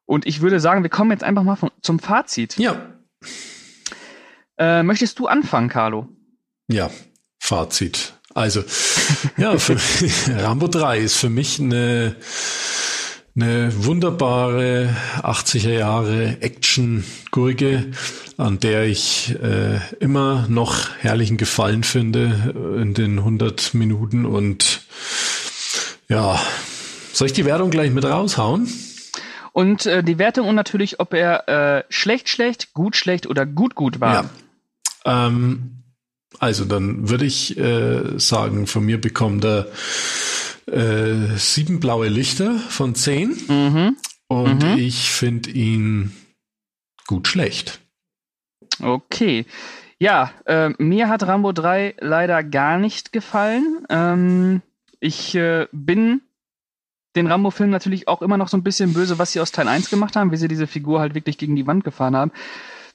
und ich würde sagen, wir kommen jetzt einfach mal von, zum Fazit. ja, Äh, möchtest du anfangen, Carlo? ja, Fazit. Also, ja, für, Rambo 3 ist für mich eine Eine wunderbare 80er Jahre Action-Gurke, an der ich äh, immer noch herrlichen Gefallen finde in den 100 Minuten. Und ja, soll ich die Wertung gleich mit raushauen? Und äh, die Wertung und natürlich, ob er äh, schlecht, schlecht, gut, schlecht oder gut, gut war. Ja. Ähm, also dann würde ich äh, sagen, von mir bekommt er äh, sieben blaue Lichter von zehn. Mhm. Und mhm. ich finde ihn gut schlecht. Okay. Ja, äh, mir hat Rambo 3 leider gar nicht gefallen. Ähm, ich äh, bin den Rambo-Film natürlich auch immer noch so ein bisschen böse, was sie aus Teil 1 gemacht haben, wie sie diese Figur halt wirklich gegen die Wand gefahren haben.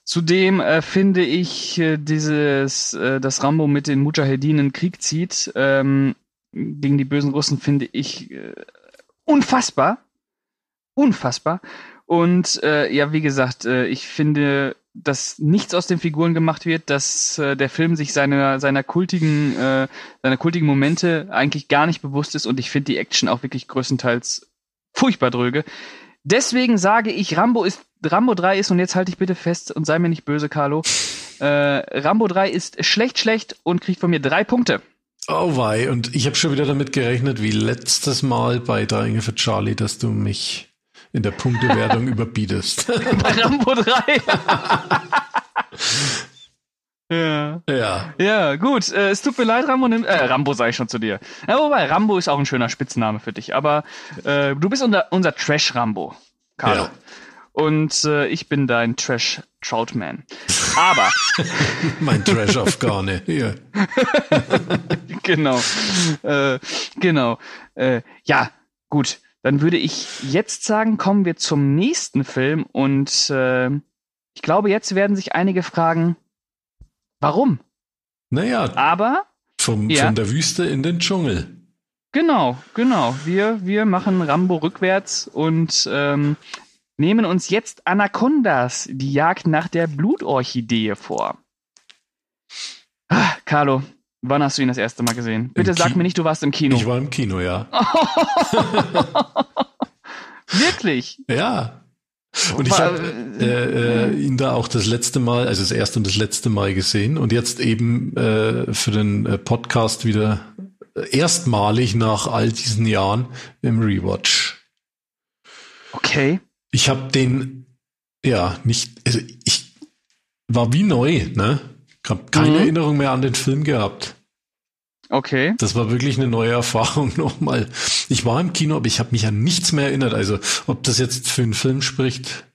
Zudem äh, finde ich äh, dieses, äh, dass Rambo mit den Mujahedinen Krieg zieht, ähm, gegen die bösen Russen, finde ich äh, unfassbar. Unfassbar. Und äh, ja, wie gesagt, äh, ich finde, dass nichts aus den Figuren gemacht wird, dass äh, der Film sich seiner seiner kultigen äh, seiner kultigen Momente eigentlich gar nicht bewusst ist und ich finde die Action auch wirklich größtenteils furchtbar dröge. Deswegen sage ich, Rambo ist Rambo 3 ist, und jetzt halte ich bitte fest und sei mir nicht böse, Carlo. Äh, Rambo 3 ist schlecht, schlecht und kriegt von mir drei Punkte. Oh wei, und ich habe schon wieder damit gerechnet, wie letztes Mal bei Dying für Charlie, dass du mich in der Punktewertung überbietest. bei Rambo 3. Ja. Ja. Ja, gut. Äh, es tut mir leid, Rambo. Nimm, äh, Rambo sage ich schon zu dir. Ja, wobei, Rambo ist auch ein schöner Spitzname für dich. Aber äh, du bist unser, unser Trash-Rambo, Carlo. Ja. Und äh, ich bin dein Trash Troutman. Aber. mein Trash Afghane, hier. genau. Äh, genau. Äh, ja, gut. Dann würde ich jetzt sagen, kommen wir zum nächsten Film. Und äh, ich glaube, jetzt werden sich einige fragen, Warum? Naja. Aber. Vom, ja. Von der Wüste in den Dschungel. Genau, genau. Wir, wir machen Rambo rückwärts und ähm, nehmen uns jetzt Anacondas, die Jagd nach der Blutorchidee vor. Ah, Carlo, wann hast du ihn das erste Mal gesehen? Bitte Im sag Ki mir nicht, du warst im Kino. Ich war im Kino, ja. Wirklich? Ja. Und ich habe äh, äh, ihn da auch das letzte Mal, also das erste und das letzte Mal gesehen und jetzt eben äh, für den äh, Podcast wieder erstmalig nach all diesen Jahren im Rewatch. Okay. Ich habe den ja nicht, also ich war wie neu, ne? Ich habe keine mhm. Erinnerung mehr an den Film gehabt. Okay. Das war wirklich eine neue Erfahrung nochmal. Ich war im Kino, aber ich habe mich an nichts mehr erinnert. Also ob das jetzt für einen Film spricht.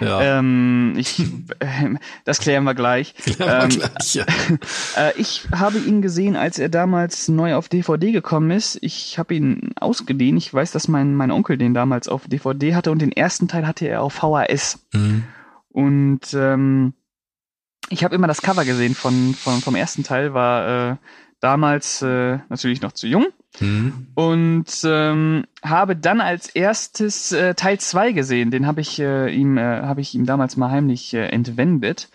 Ja. Ähm, ich, äh, das klären wir gleich. Klären wir ähm, gleich ja. äh, ich habe ihn gesehen, als er damals neu auf DVD gekommen ist. Ich habe ihn ausgeliehen. Ich weiß, dass mein, mein Onkel den damals auf DVD hatte und den ersten Teil hatte er auf VHS. Mhm. Und ähm, ich habe immer das Cover gesehen von, von vom ersten Teil, war äh, damals äh, natürlich noch zu jung. Mhm. Und ähm, habe dann als erstes äh, Teil 2 gesehen. Den habe ich äh, ihm äh, habe ich ihm damals mal heimlich äh, entwendet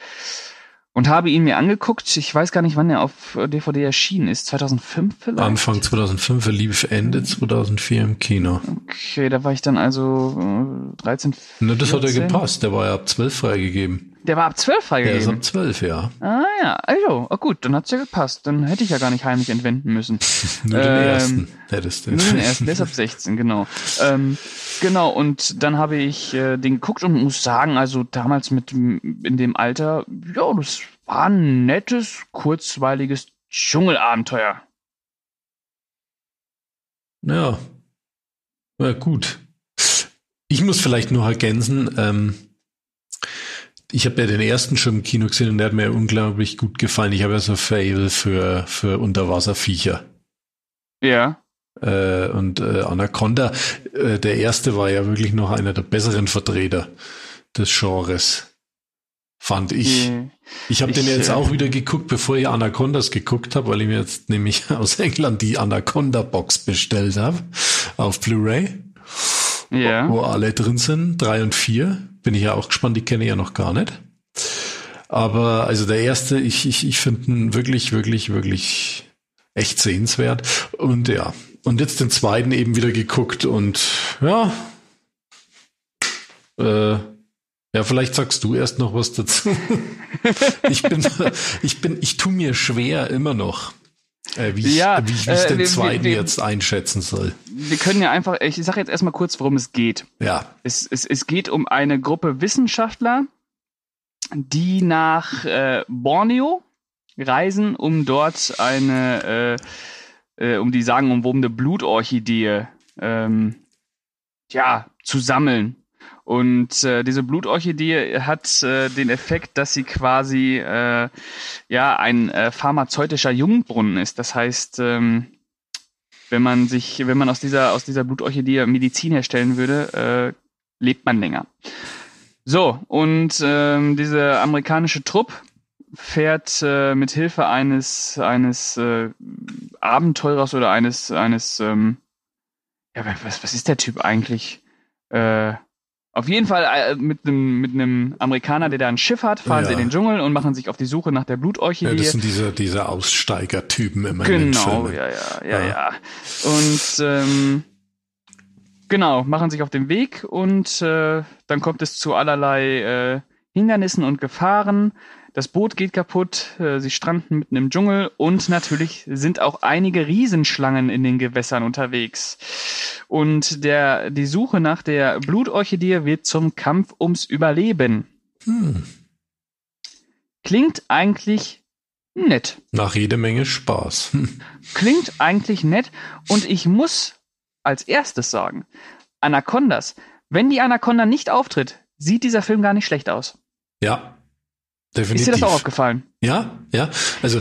und habe ihn mir angeguckt. Ich weiß gar nicht, wann er auf DVD erschienen ist. 2005 vielleicht? Anfang 2005, er lief Ende 2004 im Kino. Okay, da war ich dann also äh, 13, 14. Ne, das hat ja gepasst. Der war ja ab 12 freigegeben. Der war ab 12 freigegeben? Der ist ab 12, ja. Ah ja, also, oh, gut, dann hat's ja gepasst. Dann hätte ich ja gar nicht heimlich entwenden müssen. nur den ähm, ersten hättest du. Nur den ersten, der ist ab 16, genau. Ähm, genau, und dann habe ich äh, den geguckt und muss sagen, also damals mit in dem Alter, ja, das war ein nettes, kurzweiliges Dschungelabenteuer. Ja. Ja, gut. Ich muss vielleicht nur ergänzen, ähm, ich habe ja den ersten schon im Kino gesehen und der hat mir unglaublich gut gefallen. Ich habe ja so Fable für, für Unterwasserviecher. Ja. Äh, und äh, Anaconda, äh, der erste war ja wirklich noch einer der besseren Vertreter des Genres. Fand ich. Mhm. Ich habe den jetzt äh, auch wieder geguckt, bevor ich Anacondas geguckt habe, weil ich mir jetzt nämlich aus England die Anaconda-Box bestellt habe auf Blu-ray. Ja. Wo, wo alle drin sind, drei und vier. Bin ich ja auch gespannt, die kenne ich ja noch gar nicht. Aber also der erste, ich, ich, ich finde ihn wirklich, wirklich, wirklich echt sehenswert. Und ja, und jetzt den zweiten eben wieder geguckt und ja, äh, ja, vielleicht sagst du erst noch was dazu. ich bin, ich bin, ich tu mir schwer immer noch, äh, wie, Ja, ich, wie, ich- wie ich äh, den wir- zweiten wir- jetzt einschätzen soll. Wir können ja einfach, ich sage jetzt erstmal kurz, worum es geht. Ja, Es, es, es geht um eine Gruppe Wissenschaftler, die nach äh, Borneo reisen, um dort eine, äh, äh, um die sagenumwobene Blutorchidee ähm, ja, zu sammeln. Und äh, diese Blutorchidee hat äh, den Effekt, dass sie quasi äh, ja ein äh, pharmazeutischer Jungbrunnen ist. Das heißt, ähm, wenn man sich, wenn man aus dieser aus dieser Blutorchidee Medizin herstellen würde, äh, lebt man länger. So, und ähm, diese amerikanische Trupp fährt äh, mit Hilfe eines eines äh, Abenteurers oder eines eines ähm, ja was was ist der Typ eigentlich? Äh, auf jeden Fall äh, mit einem mit einem Amerikaner, der da ein Schiff hat, fahren Ja. sie in den Dschungel und machen sich auf die Suche nach der ja Blutorchidee. das sind diese, diese Aussteigertypen immer in den Genau, ja, ja, ja, Ja. ja. Und ähm, genau, machen sich auf den Weg und äh, dann kommt es zu allerlei äh, Hindernissen und Gefahren. Das Boot geht kaputt, äh, sie stranden mitten im Dschungel und natürlich sind auch einige Riesenschlangen in den Gewässern unterwegs. Und der, die Suche nach der Blutorchidee wird zum Kampf ums Überleben. Hm. Klingt eigentlich nett. Nach jede Menge Spaß. Klingt eigentlich nett und ich muss als erstes sagen, Anacondas, wenn die Anaconda nicht auftritt, sieht dieser Film gar nicht schlecht aus. Ja, definitiv. Ist dir das auch aufgefallen? Ja, ja. Also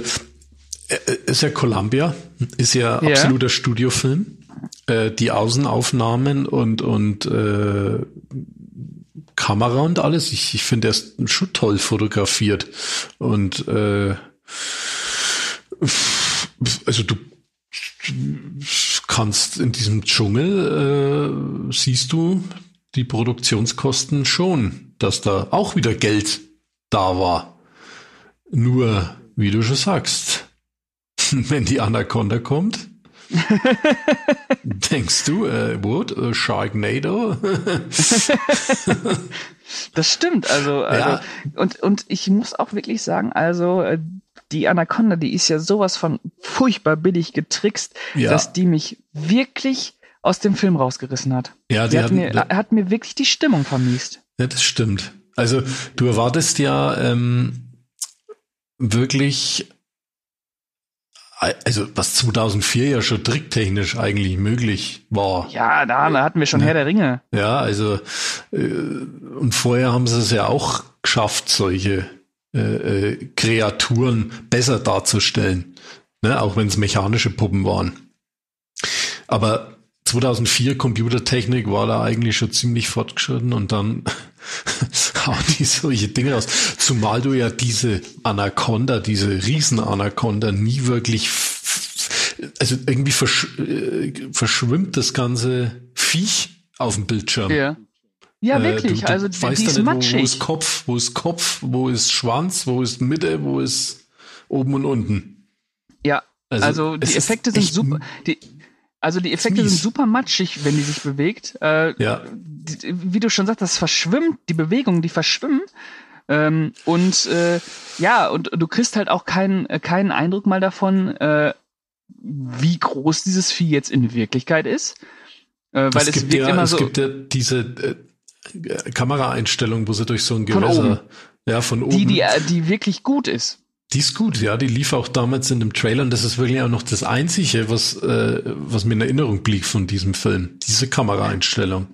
äh, ist ja Columbia, ist ja, Ja. absoluter Studiofilm. Äh, die Außenaufnahmen und und äh, Kamera und alles. Ich, ich finde, er ist schon toll fotografiert und äh, also du kannst in diesem Dschungel äh, siehst du die Produktionskosten schon, dass da auch wieder Geld da war. Nur, wie du schon sagst, wenn die Anaconda kommt, denkst du, äh, what, äh, Sharknado? Das stimmt, also, also Ja. und, und ich muss auch wirklich sagen, also äh, die Anaconda, die ist ja sowas von furchtbar billig getrickst, Ja. dass die mich wirklich aus dem Film rausgerissen hat. ja, Die die hat hatten, mir, hat mir wirklich die Stimmung vermiest. ja, das stimmt. Also du erwartest ja ähm, wirklich, also was 2004 ja schon tricktechnisch eigentlich möglich war. Ja, da, da hatten wir schon Ja. Herr der Ringe. Ja, also äh, und vorher haben sie es ja auch geschafft, solche äh, äh, Kreaturen besser darzustellen, ne? auch wenn es mechanische Puppen waren. Aber 2004 Computertechnik war da eigentlich schon ziemlich fortgeschritten und dann hauen die solche Dinge raus. Zumal du ja diese Anaconda, diese Riesen-Anaconda nie wirklich, also irgendwie versch äh, verschwimmt das ganze Viech auf dem Bildschirm. Ja. Ja, Äh, wirklich. du, du also weißt die ist nicht, wo, wo matschig. ist Kopf, wo ist Kopf, wo ist Schwanz, wo ist Mitte, wo ist oben und unten. Ja, also, es die Effekte sind super. Die, also die Effekte sind super matschig, wenn die sich bewegt. Äh, Ja, die, wie du schon sagst, das verschwimmt, die Bewegungen, die verschwimmen. Ähm, und äh, ja, und du kriegst halt auch keinen, äh, keinen Eindruck mal davon, äh, wie groß dieses Vieh jetzt in Wirklichkeit ist. Äh, weil es, gibt wirkt ja, immer es so. gibt ja diese äh, Kameraeinstellung, wo sie durch so ein Von Gewässer, oben. ja, von oben. die, die, äh, die wirklich gut ist. Die ist gut, ja, die lief auch damals in dem Trailer und das ist wirklich auch noch das Einzige, was, äh, was mir in Erinnerung blieb von diesem Film. Diese Kameraeinstellung.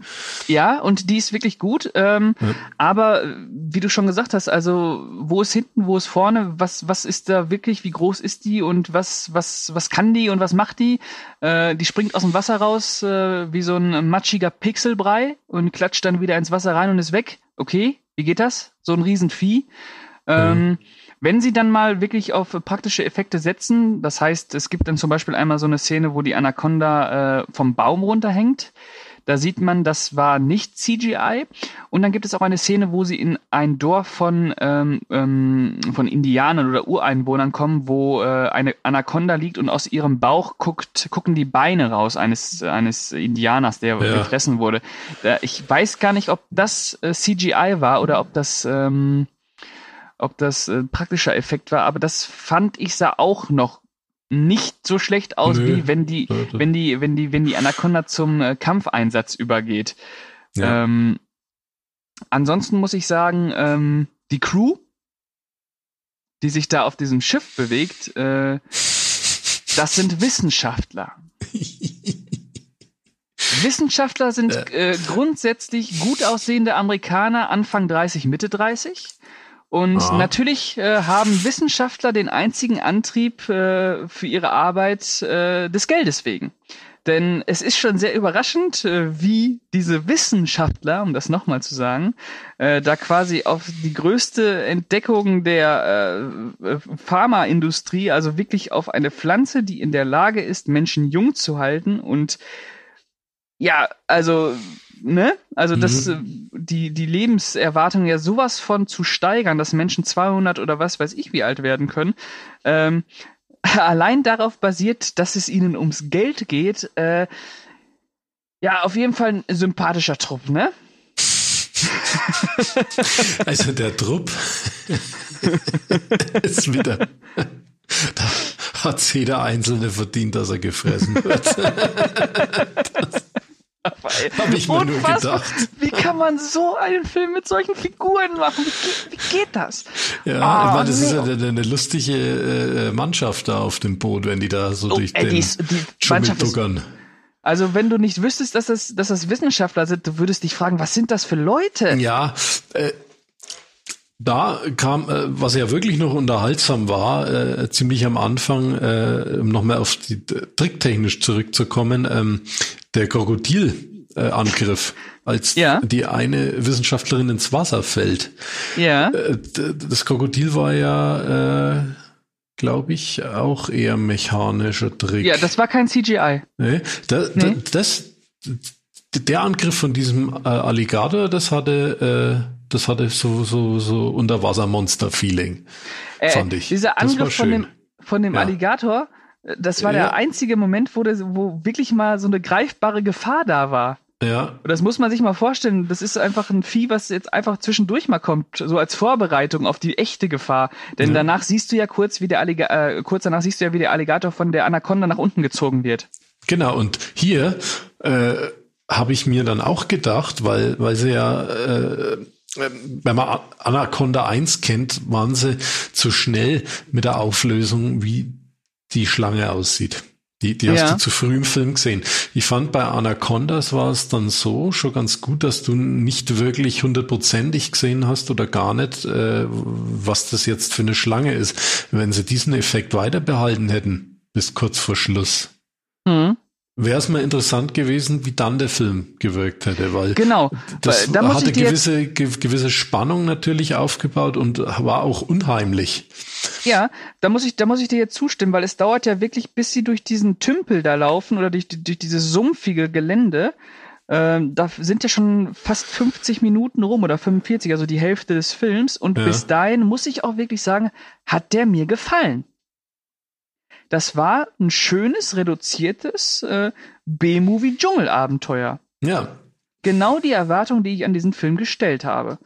Ja, und die ist wirklich gut. Ähm, Ja. Aber äh, wie du schon gesagt hast, also wo ist hinten, wo ist vorne, was, was ist da wirklich, wie groß ist die und was, was, was kann die und was macht die? Äh, die springt aus dem Wasser raus äh, wie so ein matschiger Pixelbrei und klatscht dann wieder ins Wasser rein und ist weg. Okay, wie geht das? So ein Riesenvieh. Ähm, Wenn sie dann mal wirklich auf praktische Effekte setzen, das heißt, es gibt dann zum Beispiel einmal so eine Szene, wo die Anaconda äh, vom Baum runterhängt, Da sieht man, das war nicht CGI. Und dann gibt es auch eine Szene, wo sie in ein Dorf von, ähm, ähm, von Indianern oder Ureinwohnern kommen, wo äh, eine Anaconda liegt und aus ihrem Bauch guckt, gucken die Beine raus eines, eines Indianers, der ja. gefressen wurde. Ich weiß gar nicht, ob das äh, CGI war oder ob das ähm, ob das äh, praktischer Effekt war, aber das fand ich sah auch noch nicht so schlecht aus, Nö. wie wenn die, wenn die, wenn die, wenn die Anaconda zum äh, Kampfeinsatz übergeht. Ja. Ähm, ansonsten muss ich sagen, ähm, die Crew, die sich da auf diesem Schiff bewegt, äh, das sind Wissenschaftler. Wissenschaftler sind äh, grundsätzlich gut aussehende Amerikaner, Anfang 30, Mitte 30. Und ah. natürlich äh, haben Wissenschaftler den einzigen Antrieb äh, für ihre Arbeit äh, des Geldes wegen. Denn es ist schon sehr überraschend, äh, wie diese Wissenschaftler, um das nochmal zu sagen, äh, da quasi auf die größte Entdeckung der äh, Pharmaindustrie, also wirklich auf eine Pflanze, die in der Lage ist, Menschen jung zu halten und ja, also ne? Also das, mhm. die, die Lebenserwartung ja sowas von zu steigern, dass Menschen 200 oder was weiß ich wie alt werden können, ähm, allein darauf basiert, dass es ihnen ums Geld geht, äh, ja, auf jeden Fall ein sympathischer Trupp, ne? Also der Trupp ist wieder, da hat jeder Einzelne verdient, dass er gefressen wird. Das, habe ich mir nur gedacht. Wie kann man so einen Film mit solchen Figuren machen? Wie geht, wie geht das? Ja, oh, ich meine, das nee. ist ja eine, eine lustige äh, Mannschaft da auf dem Boot, wenn die da so oh, durch äh, den die, duckern. Also wenn du nicht wüsstest, dass das, dass das Wissenschaftler sind, du würdest dich fragen, was sind das für Leute? Ja, äh, da kam, äh, was ja wirklich noch unterhaltsam war, äh, ziemlich am Anfang, äh, um nochmal auf die tricktechnisch zurückzukommen, ähm, der Krokodilangriff, als ja. die eine Wissenschaftlerin ins Wasser fällt. Ja. Äh, das Krokodil war ja, äh, glaube ich, auch eher mechanischer Trick. Ja, das war kein CGI. Nee, da, nee. das, der Angriff von diesem äh, Alligator, das hatte, äh, das hatte so so so Unterwassermonster-Feeling, äh, fand ich. Dieser Angriff von dem von dem ja. Alligator, das war ja. der einzige Moment, wo, das, wo wirklich mal so eine greifbare Gefahr da war. Ja. Und das muss man sich mal vorstellen. Das ist einfach ein Vieh, was jetzt einfach zwischendurch mal kommt, so als Vorbereitung auf die echte Gefahr. Denn ja. danach siehst du ja kurz, wie der Alligator, äh, kurz danach siehst du ja, wie der Alligator von der Anaconda nach unten gezogen wird. Genau. Und hier äh, habe ich mir dann auch gedacht, weil weil sie ja äh, wenn man Anaconda 1 kennt, waren sie zu schnell mit der Auflösung, wie die Schlange aussieht. Die, die hast ja. du zu früh im Film gesehen. Ich fand bei Anacondas war es dann so schon ganz gut, dass du nicht wirklich hundertprozentig gesehen hast oder gar nicht, äh, was das jetzt für eine Schlange ist. Wenn sie diesen Effekt weiter behalten hätten, bis kurz vor Schluss, mhm wäre es mal interessant gewesen, wie dann der Film gewirkt hätte, weil genau, das da hatte gewisse gewisse Spannung natürlich aufgebaut und war auch unheimlich. Ja, da muss ich da muss ich dir jetzt zustimmen, weil es dauert ja wirklich, bis sie durch diesen Tümpel da laufen oder durch, durch dieses sumpfige Gelände. Ähm, da sind ja schon fast 50 Minuten rum oder 45, also die Hälfte des Films. Und ja. bis dahin muss ich auch wirklich sagen, hat der mir gefallen. Das war ein schönes, reduziertes äh, B-Movie-Dschungelabenteuer. Ja. Genau die Erwartung, die ich an diesen Film gestellt habe.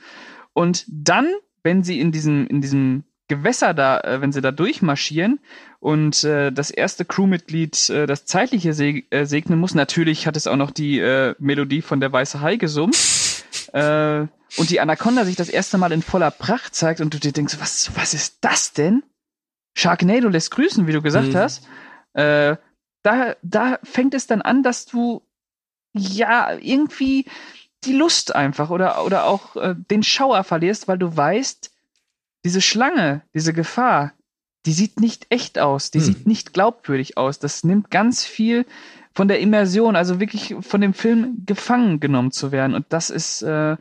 Und dann, wenn sie in diesem, in diesem Gewässer da, äh, wenn sie da durchmarschieren und äh, das erste Crewmitglied äh, das zeitliche seg äh, segnen muss, natürlich hat es auch noch die äh, Melodie von der Weiße Hai gesummt. äh, und die Anaconda sich das erste Mal in voller Pracht zeigt und du dir denkst, was, was ist das denn? Sharknado lässt grüßen, wie du gesagt mhm. hast. Äh, da, da fängt es dann an, dass du ja irgendwie die Lust einfach oder, oder auch äh, den Schauer verlierst, weil du weißt, diese Schlange, diese Gefahr, die sieht nicht echt aus, die hm. sieht nicht glaubwürdig aus. Das nimmt ganz viel von der Immersion, also wirklich von dem Film gefangen genommen zu werden. Und das ist äh,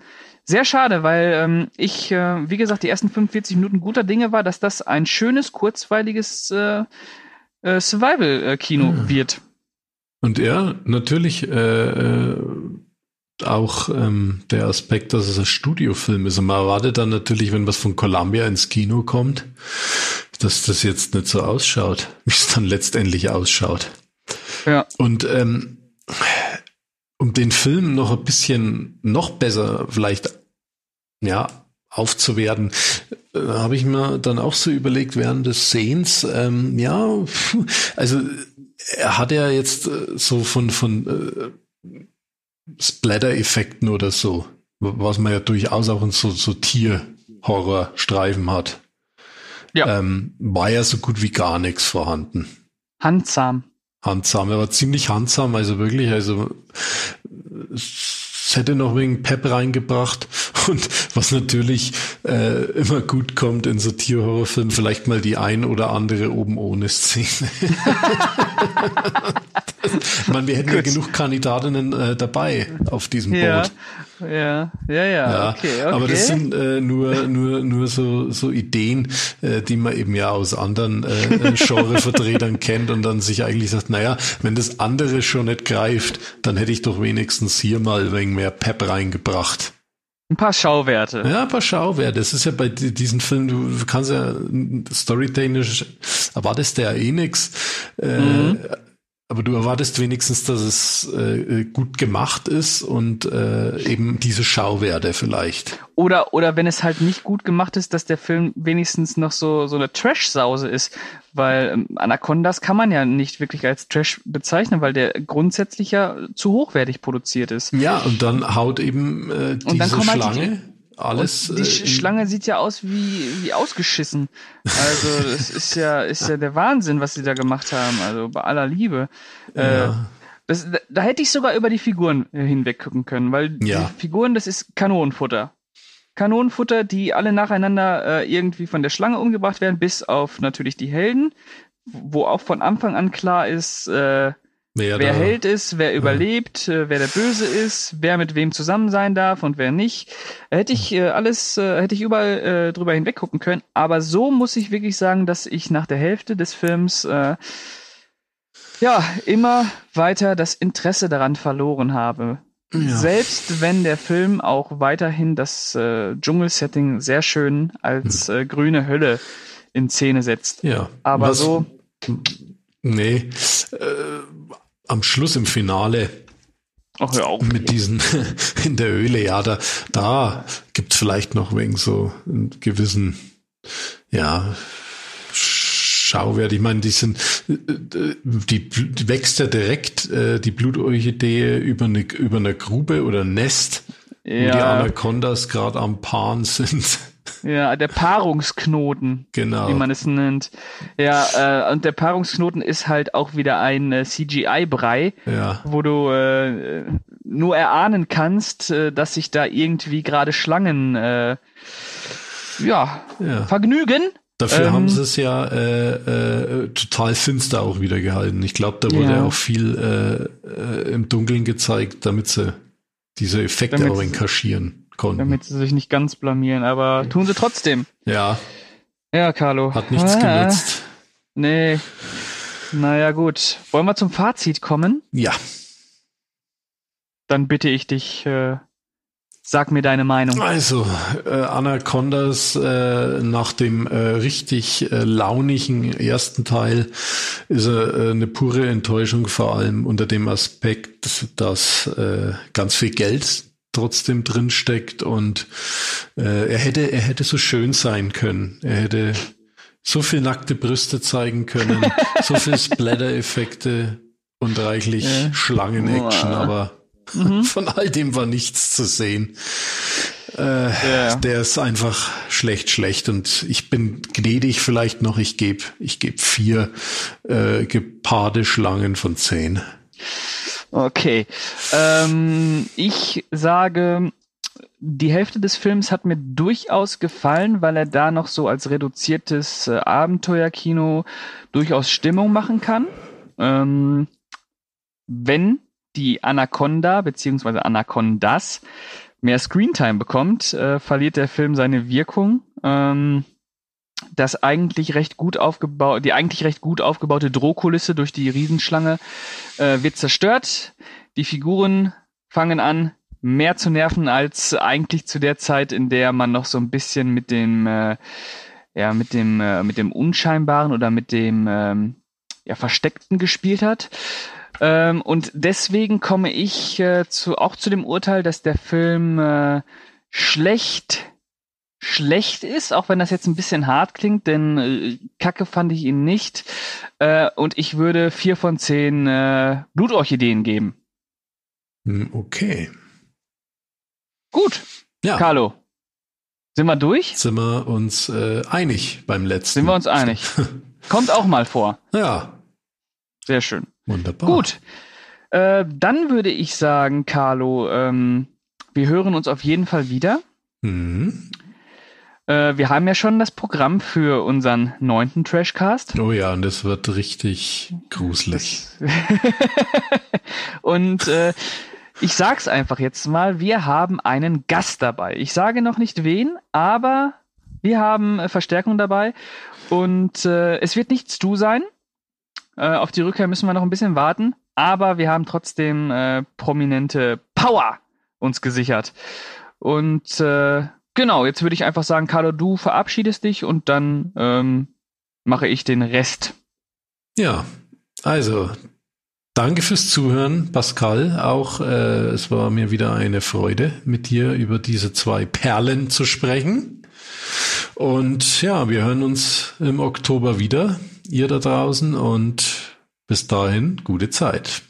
sehr schade, weil ähm, ich, äh, wie gesagt, die ersten 45 Minuten guter Dinge war, dass das ein schönes, kurzweiliges äh, äh, Survival-Kino mhm. wird. Und er natürlich äh, äh, auch ähm, der Aspekt, dass es ein Studiofilm ist. Und man erwartet dann natürlich, wenn was von Columbia ins Kino kommt, dass das jetzt nicht so ausschaut, wie es dann letztendlich ausschaut. Ja. Und ähm, um den Film noch ein bisschen noch besser vielleicht ja aufzuwerten, äh, habe ich mir dann auch so überlegt während des Sehens, ähm, ja, also er hat ja jetzt äh, so von von äh, Splatter-Effekten oder so, was man ja durchaus auch in so, so Tier-Horror-Streifen hat. Ja. Ähm, war ja so gut wie gar nichts vorhanden. Handsam. Handsam, er war ziemlich handsam, also wirklich, also es hätte noch wegen Pep reingebracht und was natürlich äh, immer gut kommt in so Tierhorrorfilmen, vielleicht mal die ein oder andere oben ohne Szene. ich meine, wir hätten gut. ja genug Kandidatinnen äh, dabei auf diesem ja. Boot. Ja, ja, ja, ja. Okay, okay. Aber das sind äh, nur, nur, nur so, so Ideen, äh, die man eben ja aus anderen äh, Genrevertretern kennt und dann sich eigentlich sagt, naja, wenn das andere schon nicht greift, dann hätte ich doch wenigstens hier mal wegen mehr Pep reingebracht. Ein paar Schauwerte. Ja, ein paar Schauwerte. Das ist ja bei diesen Filmen, du kannst ja storytechnisch erwartest du ja eh nix. Äh, mhm. Aber du erwartest wenigstens, dass es äh, gut gemacht ist und äh, eben diese Schauwerte vielleicht. Oder oder wenn es halt nicht gut gemacht ist, dass der Film wenigstens noch so so eine Trash-Sause ist, weil ähm, Anacondas kann man ja nicht wirklich als Trash bezeichnen, weil der grundsätzlich ja zu hochwertig produziert ist. Ja, und dann haut eben äh, diese Schlange. Halt die, alles. Und die äh, Schlange sieht ja aus wie, wie ausgeschissen. Also, das ist ja, ist ja der Wahnsinn, was sie da gemacht haben. Also, bei aller Liebe. Äh, ja. Äh, das, da, da hätte ich sogar über die Figuren hinweg gucken können, weil ja. die Figuren, das ist Kanonenfutter. Kanonenfutter, die alle nacheinander äh, irgendwie von der Schlange umgebracht werden, bis auf natürlich die Helden, wo auch von Anfang an klar ist, äh, Wer, wer Held ist, wer überlebt, ja. Äh, wer der Böse ist, wer mit wem zusammen sein darf und wer nicht. Hätte ich äh, alles, äh, hätte ich überall äh, drüber hinweg gucken können. Aber so muss ich wirklich sagen, dass ich nach der Hälfte des Films äh, ja immer weiter das Interesse daran verloren habe. Ja. Selbst wenn der Film auch weiterhin das äh, Dschungelsetting sehr schön als hm. äh, grüne Hölle in Szene setzt. Ja. Aber Was, so. Nee. Äh, am Schluss im Finale Ach, ja, auch. mit diesen in der Höhle, ja, da, da gibt's vielleicht noch wegen so einen gewissen, ja, Schauwert. Ich meine, die sind, die, die wächst ja direkt, äh, die Blutorchidee über eine, über eine Grube oder ein Nest, ja. wo die Anacondas gerade am Paaren sind. Ja, der Paarungsknoten, genau. wie man es nennt. Ja, äh, und der Paarungsknoten ist halt auch wieder ein äh, CGI-Brei, ja. wo du äh, nur erahnen kannst, äh, dass sich da irgendwie gerade Schlangen äh, ja, ja, vergnügen. Dafür ähm, haben sie es ja äh, äh, total finster auch wieder gehalten. Ich glaube, da wurde ja. auch viel äh, äh, im Dunkeln gezeigt, damit sie diese Effekte damit auch kaschieren konnten. Damit sie sich nicht ganz blamieren, aber tun sie trotzdem. Ja. Ja, Carlo. Hat nichts ah, genutzt. Nee. Naja, gut. Wollen wir zum Fazit kommen? Ja. Dann bitte ich dich, äh, sag mir deine Meinung. Also, äh, Anacondas äh, nach dem äh, richtig äh, launigen ersten Teil ist äh, eine pure Enttäuschung, vor allem unter dem Aspekt, dass äh, ganz viel Geld trotzdem drin steckt und äh, er hätte er hätte so schön sein können. Er hätte so viel nackte Brüste zeigen können, so viel Splatter-Effekte und reichlich ja. Schlangen-Action, aber mhm. von all dem war nichts zu sehen. Äh, ja. Der ist einfach schlecht, schlecht und ich bin gnädig vielleicht noch. Ich gebe ich geb vier äh, gepaarte Schlangen von zehn. Okay. Ähm, ich sage, die Hälfte des Films hat mir durchaus gefallen, weil er da noch so als reduziertes äh, Abenteuerkino durchaus Stimmung machen kann. Ähm, wenn die Anaconda bzw. Anacondas mehr Screentime bekommt, äh, verliert der Film seine Wirkung. Ähm, das eigentlich recht gut aufgebaut, die eigentlich recht gut aufgebaute Drohkulisse durch die Riesenschlange äh, wird zerstört. Die Figuren fangen an, mehr zu nerven als eigentlich zu der Zeit, in der man noch so ein bisschen mit dem, äh, ja, mit dem, äh, mit dem Unscheinbaren oder mit dem ähm, ja, Versteckten gespielt hat. Ähm, und deswegen komme ich äh, zu, auch zu dem Urteil, dass der Film äh, schlecht schlecht ist, auch wenn das jetzt ein bisschen hart klingt, denn äh, Kacke fand ich ihn nicht. Äh, und ich würde vier von zehn äh, Blutorchideen geben. Hm, okay. Gut. Ja. Carlo. Sind wir durch? Sind wir uns äh, einig beim letzten? Sind wir uns einig? Kommt auch mal vor. Ja. Sehr schön. Wunderbar. Gut. Äh, dann würde ich sagen, Carlo, ähm, wir hören uns auf jeden Fall wieder. Mhm. Äh, wir haben ja schon das Programm für unseren neunten Trashcast. Oh ja, und das wird richtig gruselig. und äh, ich sag's einfach jetzt mal, wir haben einen Gast dabei. Ich sage noch nicht wen, aber wir haben äh, Verstärkung dabei und äh, es wird nicht Stu sein. Äh, auf die Rückkehr müssen wir noch ein bisschen warten, aber wir haben trotzdem äh, prominente Power uns gesichert. Und äh, genau, jetzt würde ich einfach sagen, Carlo, du verabschiedest dich und dann ähm, mache ich den Rest. Ja, also danke fürs Zuhören, Pascal. Auch äh, es war mir wieder eine Freude, mit dir über diese zwei Perlen zu sprechen. Und ja, wir hören uns im Oktober wieder, ihr da draußen, und bis dahin gute Zeit.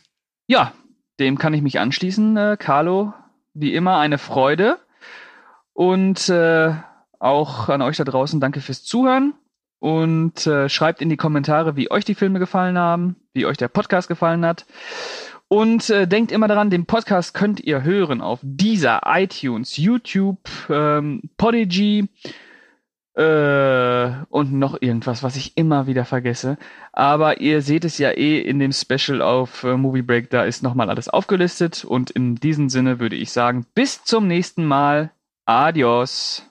Ja, dem kann ich mich anschließen, äh, Carlo. Wie immer eine Freude. Und äh, auch an euch da draußen danke fürs Zuhören. Und äh, schreibt in die Kommentare, wie euch die Filme gefallen haben, wie euch der Podcast gefallen hat. Und äh, denkt immer daran, den Podcast könnt ihr hören auf dieser iTunes, YouTube, ähm, Podigy äh, und noch irgendwas, was ich immer wieder vergesse. Aber ihr seht es ja eh in dem Special auf äh, Movie Break, da ist nochmal alles aufgelistet. Und in diesem Sinne würde ich sagen, bis zum nächsten Mal. Adios.